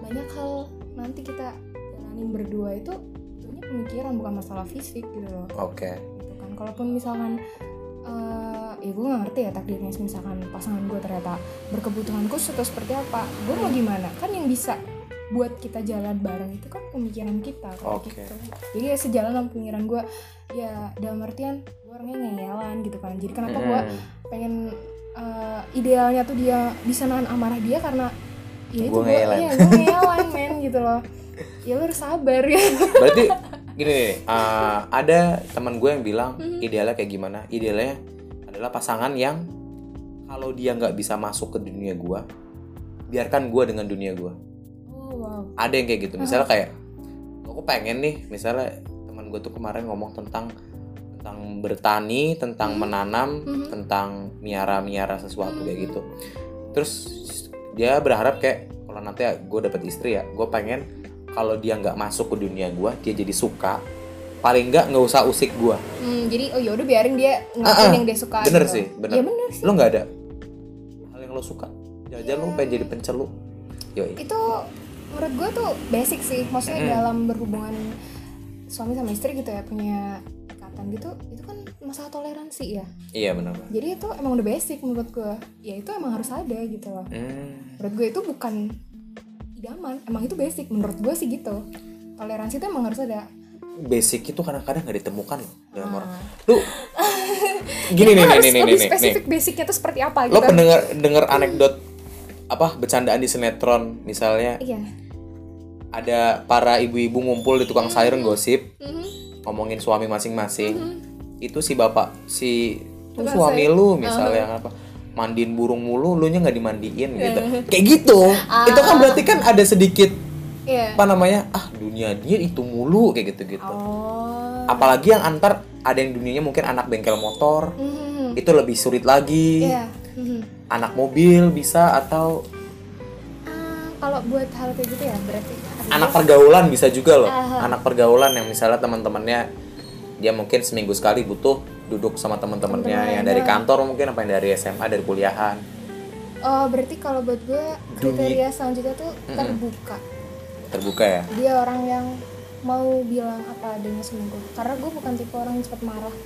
banyak hal nanti kita jalanin berdua itu tentunya pemikiran bukan masalah fisik gitu loh oke gitu kan kalaupun misalkan eh ya gue gak ngerti ya takdirnya misalkan pasangan gue ternyata berkebutuhan khusus atau seperti apa gue mau gimana? Kan yang bisa buat kita jalan bareng itu kan pemikiran kita kayak Oke. gitu. Jadi ya sejalan sama pemikiran gue ya dalam artian gue orangnya ngeyelan gitu kan. Jadi kenapa gue pengen eh, idealnya tuh dia bisa nahan amarah dia karena ya itu gue ngeyelan. ya gue ngeyelan men gitu loh. Ya lu harus sabar ya. Berarti gini nih uh, ada teman gue yang bilang Mhm. idealnya kayak gimana? Idealnya adalah pasangan yang kalau dia nggak bisa masuk ke dunia gue biarkan gue dengan dunia gue oh wow. Ada yang kayak gitu. Misalnya kayak aku pengen nih misalnya teman gue tuh kemarin ngomong tentang tentang bertani tentang Mhm. menanam Mhm. tentang miara miara sesuatu kayak gitu. Terus dia berharap kayak kalau nanti gue dapet istri ya gue pengen kalau dia nggak masuk ke dunia gue dia jadi suka paling nggak nggak usah usik gue Hmm, jadi oh yaudah biarin dia Ah, ah. ngelakuin yang dia suka Bener gitu. sih, bener. Ya bener sih. lo nggak ada hal yang lo suka jangan-jangan lo pengen jadi pencelu Yoi. Itu menurut gue tuh basic sih. Maksudnya Mm-mm. dalam berhubungan suami sama istri gitu ya punya ikatan gitu, itu kan masalah toleransi ya. iya benar Jadi itu emang udah basic menurut gue. Ya itu emang harus ada gitu loh. hmm. Menurut gue itu bukan idaman, emang itu basic menurut gue sih gitu. Toleransi itu emang harus ada. basic itu kadang-kadang nggak ditemukan loh dalam orang Ah. lu gini nih nih nih nih nih nih spesifik basicnya tuh seperti apa lo gitu. pendengar denger anekdot apa bercandaan di sinetron misalnya Iya. ada para ibu-ibu ngumpul di tukang sayur gosip Mhm. ngomongin suami masing-masing Mhm. itu si bapak si tuh suami sayur. lu misalnya apa mandiin burung mulu lu nya nggak dimandiin gitu Uh-huh. kayak gitu itu kan berarti kan ada sedikit Iya. apa namanya ah dunia dia itu mulu kayak gitu gitu Oh. apalagi yang antar ada yang dunianya mungkin anak bengkel motor Mhm. itu lebih sulit lagi Iya. Mhm. anak mobil bisa atau Ah, kalau buat hal kayak gitu ya berarti anak pergaulan bisa juga loh Aha. anak pergaulan yang misalnya teman-temannya dia mungkin seminggu sekali butuh duduk sama teman-temannya yang dari kantor mungkin apa yang dari SMA dari kuliahan? Oh berarti kalau buat gue kriteria selanjutnya tuh terbuka. Terbuka ya? Dia orang yang mau bilang apa adanya sama gue. Karena gue bukan tipe orang yang cepat marah.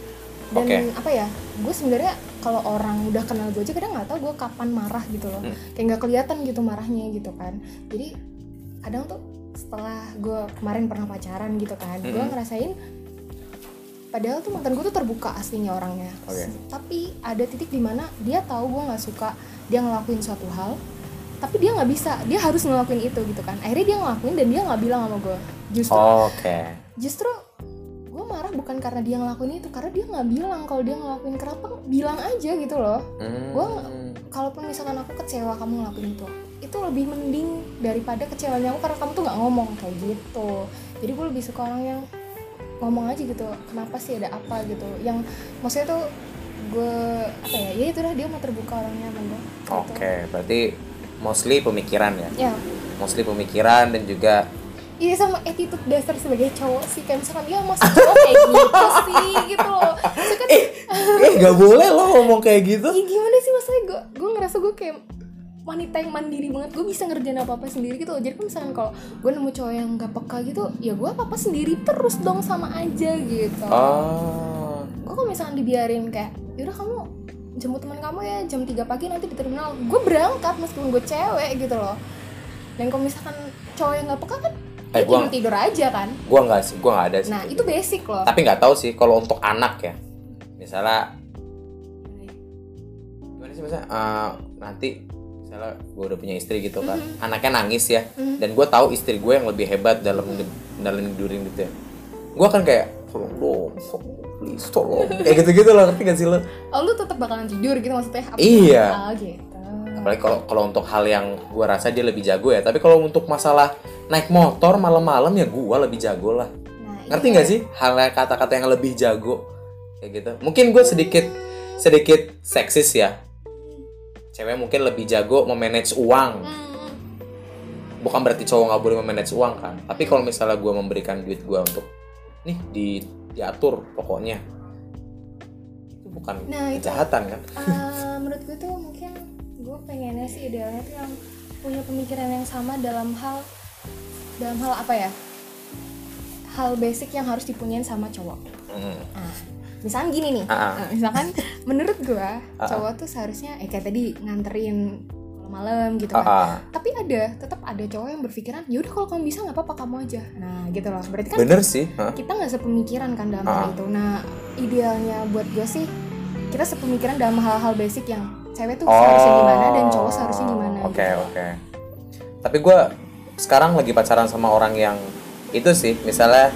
Dan Oke. apa ya gue sebenarnya kalau orang udah kenal gue aja kadang nggak tahu gue kapan marah gitu loh. Hmm. kayak nggak kelihatan gitu marahnya gitu kan. Jadi kadang tuh setelah gue kemarin pernah pacaran gitu kan gue Mm-mm. ngerasain padahal tuh mantan gue tuh terbuka aslinya orangnya. Oke. tapi ada titik di mana dia tahu gue nggak suka dia ngelakuin suatu hal tapi dia nggak bisa. Dia harus ngelakuin itu gitu kan. Akhirnya dia ngelakuin dan dia nggak bilang sama gue justru oke. justru gue marah bukan karena dia ngelakuin itu karena dia nggak bilang kalau dia ngelakuin kenapa bilang aja gitu loh. Hmm. Gua- kalaupun misalkan aku kecewa kamu ngelakuin itu itu lebih mending daripada kecewanya aku karena kamu tuh nggak ngomong kayak gitu. Jadi gue lebih suka orang yang ngomong aja gitu kenapa sih ada apa gitu. Yang maksudnya tuh gue apa ya ya itu dah dia mau terbuka orangnya sama gue gitu. oke berarti mostly pemikiran ya? Ya. Mostly pemikiran dan juga Iya sama attitude dasar sebagai cowok sih kayak misalkan dia masih cowok kayak gitu sih? gitu loh. Kan, eh nggak boleh lo ngomong kayak gitu. Ya gimana sih masalahnya gue gue ngerasa gue kayak wanita yang mandiri banget. Gue bisa ngerjain apa apa sendiri gitu loh. jadi kalau misalkan kalau gue nemu cowok yang gak peka gitu ya gue apa apa sendiri terus dong sama aja gitu. Oh gue kalau misalkan dibiarin kayak yaudah kamu jemput teman kamu ya jam 3 pagi nanti di terminal. Gue berangkat meskipun gue cewek gitu loh. Dan kalau misalkan cowok yang gak peka kan Eh, dia gua- tidur tidur aja kan. Gua nggak sih gua nggak ada sih. Nah itu basic loh. Tapi nggak tahu sih kalau untuk anak ya. Misalnya gimana sih misalnya eh, nanti misalnya gue udah punya istri gitu kan anaknya nangis ya Mhm. dan gue tahu istri gue yang lebih hebat dalam dalam tidurin gitu ya gue kan kayak tolong dong please tolong kayak gitu gitu loh ngerti gak sih lo Oh lu tetap bakalan tidur gitu maksudnya? Apa? Iya. Oh gitu. apalagi kalau kalau untuk hal yang gue rasa dia lebih jago ya tapi kalau untuk masalah naik motor malam-malam ya gue lebih jago lah Nah, ngerti iya. nggak sih hal kata-kata yang lebih jago kayak gitu mungkin gue sedikit sedikit seksis ya cewek mungkin lebih jago memanage uang Hmm, bukan berarti cowok nggak boleh memanage uang kan tapi kalau misalnya gue memberikan duit gue untuk nih di diatur pokoknya itu bukan Nah, itu- kejahatan kan eh, menurut gue tuh mungkin gue pengennya sih idealnya tuh yang punya pemikiran yang sama dalam hal dalam hal apa ya? Hal basic yang harus dipunyain sama cowok. Hmm. Nah, misalkan gini nih. Nah, misalkan menurut gue ah. cowok tuh seharusnya eh kayak tadi nganterin malam gitu kan. ah. Tapi ada, tetap ada cowok yang berpikiran, yaudah kalau kamu bisa nggak apa-apa kamu aja. Nah gitu loh. Berarti kan bener sih Hah? kita nggak sepemikiran kan dalam Ah. hal itu. Nah idealnya buat gue sih kita sepemikiran dalam hal-hal basic yang cewek tuh seharusnya gimana dan cowok seharusnya gimana. Oh, oke gitu. oke tapi gue sekarang lagi pacaran sama orang yang itu sih misalnya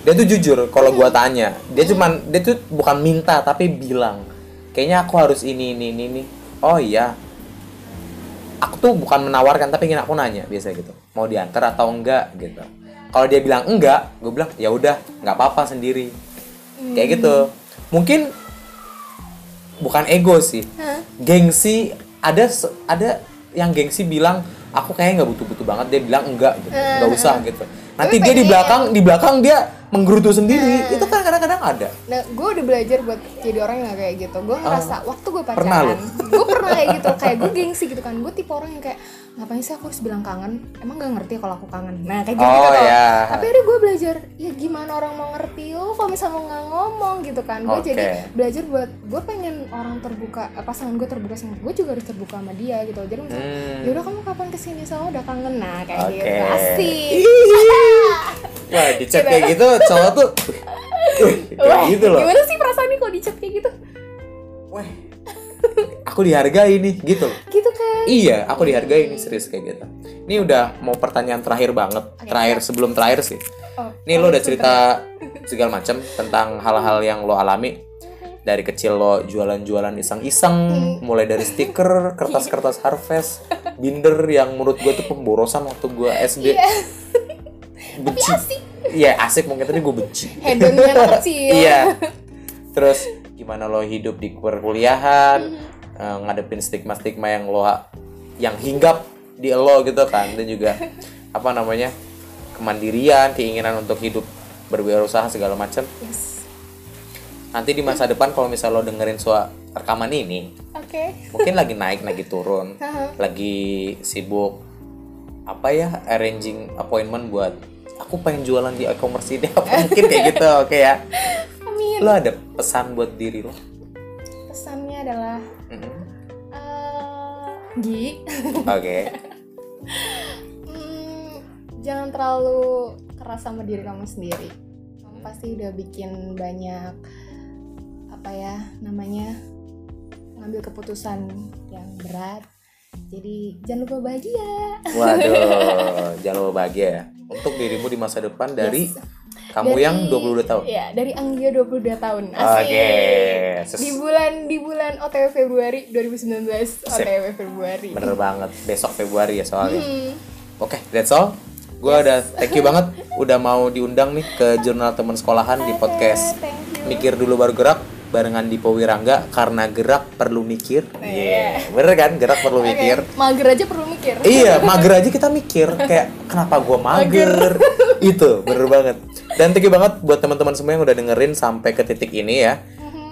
dia tuh jujur kalau gue tanya dia cuman dia tuh bukan minta tapi bilang kayaknya aku harus ini ini ini, ini. oh iya. Aku tuh bukan menawarkan tapi ingin aku nanya biasa gitu. Mau diantar atau enggak? gitu. Kalau dia bilang enggak gue bilang ya udah nggak apa-apa sendiri. Kayak gitu. Mungkin bukan ego sih. Hah? gengsi ada ada yang gengsi bilang aku kayaknya nggak butuh-butuh banget. Dia bilang enggak gitu. Nggak usah gitu. Nanti dia di belakang di belakang dia menggerutu sendiri itu kan kadang-kadang ada Nah, gue udah belajar buat jadi orang yang gak kayak gitu. Gue ngerasa waktu gue pacaran, gue pernah kayak gitu. Kayak gue gengsi gitu kan. Gue tipe orang yang kayak ngapain sih aku harus bilang kangen? Emang gak ngerti kalau aku kangen. Nah, kayak gitu Oh, gitu. ya. Tapi akhirnya gue belajar, ya gimana orang mau ngerti lo kalau misalnya lo nggak ngomong gitu kan. Gue Oke. jadi belajar buat gue pengen orang terbuka, eh, pasangan gue terbuka sama gue juga harus terbuka sama dia gitu. Jadi misalnya, Hmm. yaudah kamu kapan ke sini sama udah kangen nah kayak Oke. gitu. Asik. wah di chat kayak gitu cowok tuh kayak gitu loh Gimana sih perasaan nih kalau di chat kayak gitu? wah aku dihargai nih gitu Gitu kan. iya aku dihargai nih serius kayak gitu ini udah mau pertanyaan terakhir banget terakhir sebelum terakhir sih Oh, Nih lo udah sebentar. cerita segala macam tentang hal-hal yang lo alami dari kecil lo jualan-jualan iseng-iseng, mulai dari stiker, kertas-kertas harvest, binder yang menurut gue tuh pemborosan waktu gue SD. Iya. Benci. asik. Iya asik mungkin tadi gue benci. hedonnya kecil Iya. Terus gimana lo hidup di perkuliahan, eh, ngadepin stigma-stigma yang lo yang hinggap di lo gitu kan dan juga apa namanya kemandirian keinginan untuk hidup berwirausaha segala macam yes. Nanti di masa depan kalau misal lo dengerin suara rekaman ini oke. mungkin lagi naik lagi turun Haha. lagi sibuk apa ya arranging appointment buat aku pengen jualan di e-commerce ini apa mungkin kayak gitu oke ya lo ada pesan buat diri lo pesannya adalah Mm-mm. eh Gi oke Hmm, jangan terlalu keras sama diri kamu sendiri. Kamu pasti udah bikin banyak apa ya namanya ngambil keputusan yang berat. Jadi jangan lupa bahagia. waduh jangan lupa bahagia ya untuk dirimu di masa depan dari Yes. Kamu Dari- yang 22 tahun Ya, dari Anggia 22 tahun. oke. Ses- Di bulan di bulan OTW Februari 2019 Sip. OTW Februari. bener banget besok Februari ya soalnya Hmm, Oke, that's all. Gue udah thank you banget udah mau diundang nih ke jurnal teman sekolahan di podcast thank you. Mikir dulu baru gerak barengan di Powirangga karena gerak perlu mikir. Iya, Iya. bener kan? Gerak perlu mikir. mager aja perlu mikir. Iya, mager aja kita mikir kayak kenapa gua mager. Itu bener banget. Dan thank you banget buat teman-teman semua yang udah dengerin sampai ke titik ini ya.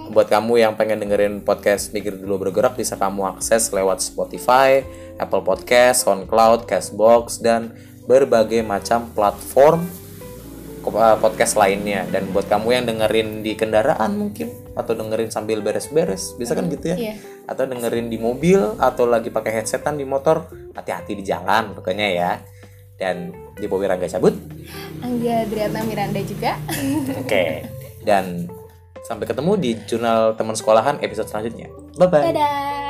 Buat kamu yang pengen dengerin podcast Mikir Dulu Bergerak bisa kamu akses lewat Spotify, Apple Podcast, SoundCloud, Castbox dan berbagai macam platform podcast lainnya. Dan buat kamu yang dengerin di kendaraan mungkin atau dengerin sambil beres-beres, bisa kan gitu ya? Iya. Atau dengerin di mobil atau lagi pakai headsetan di motor, hati-hati di jalan pokoknya ya. Dan di Powirangga cabut. Anggia Adriana Miranda juga. Oke. Dan sampai ketemu di jurnal teman sekolahan episode selanjutnya. Bye bye. Dadah.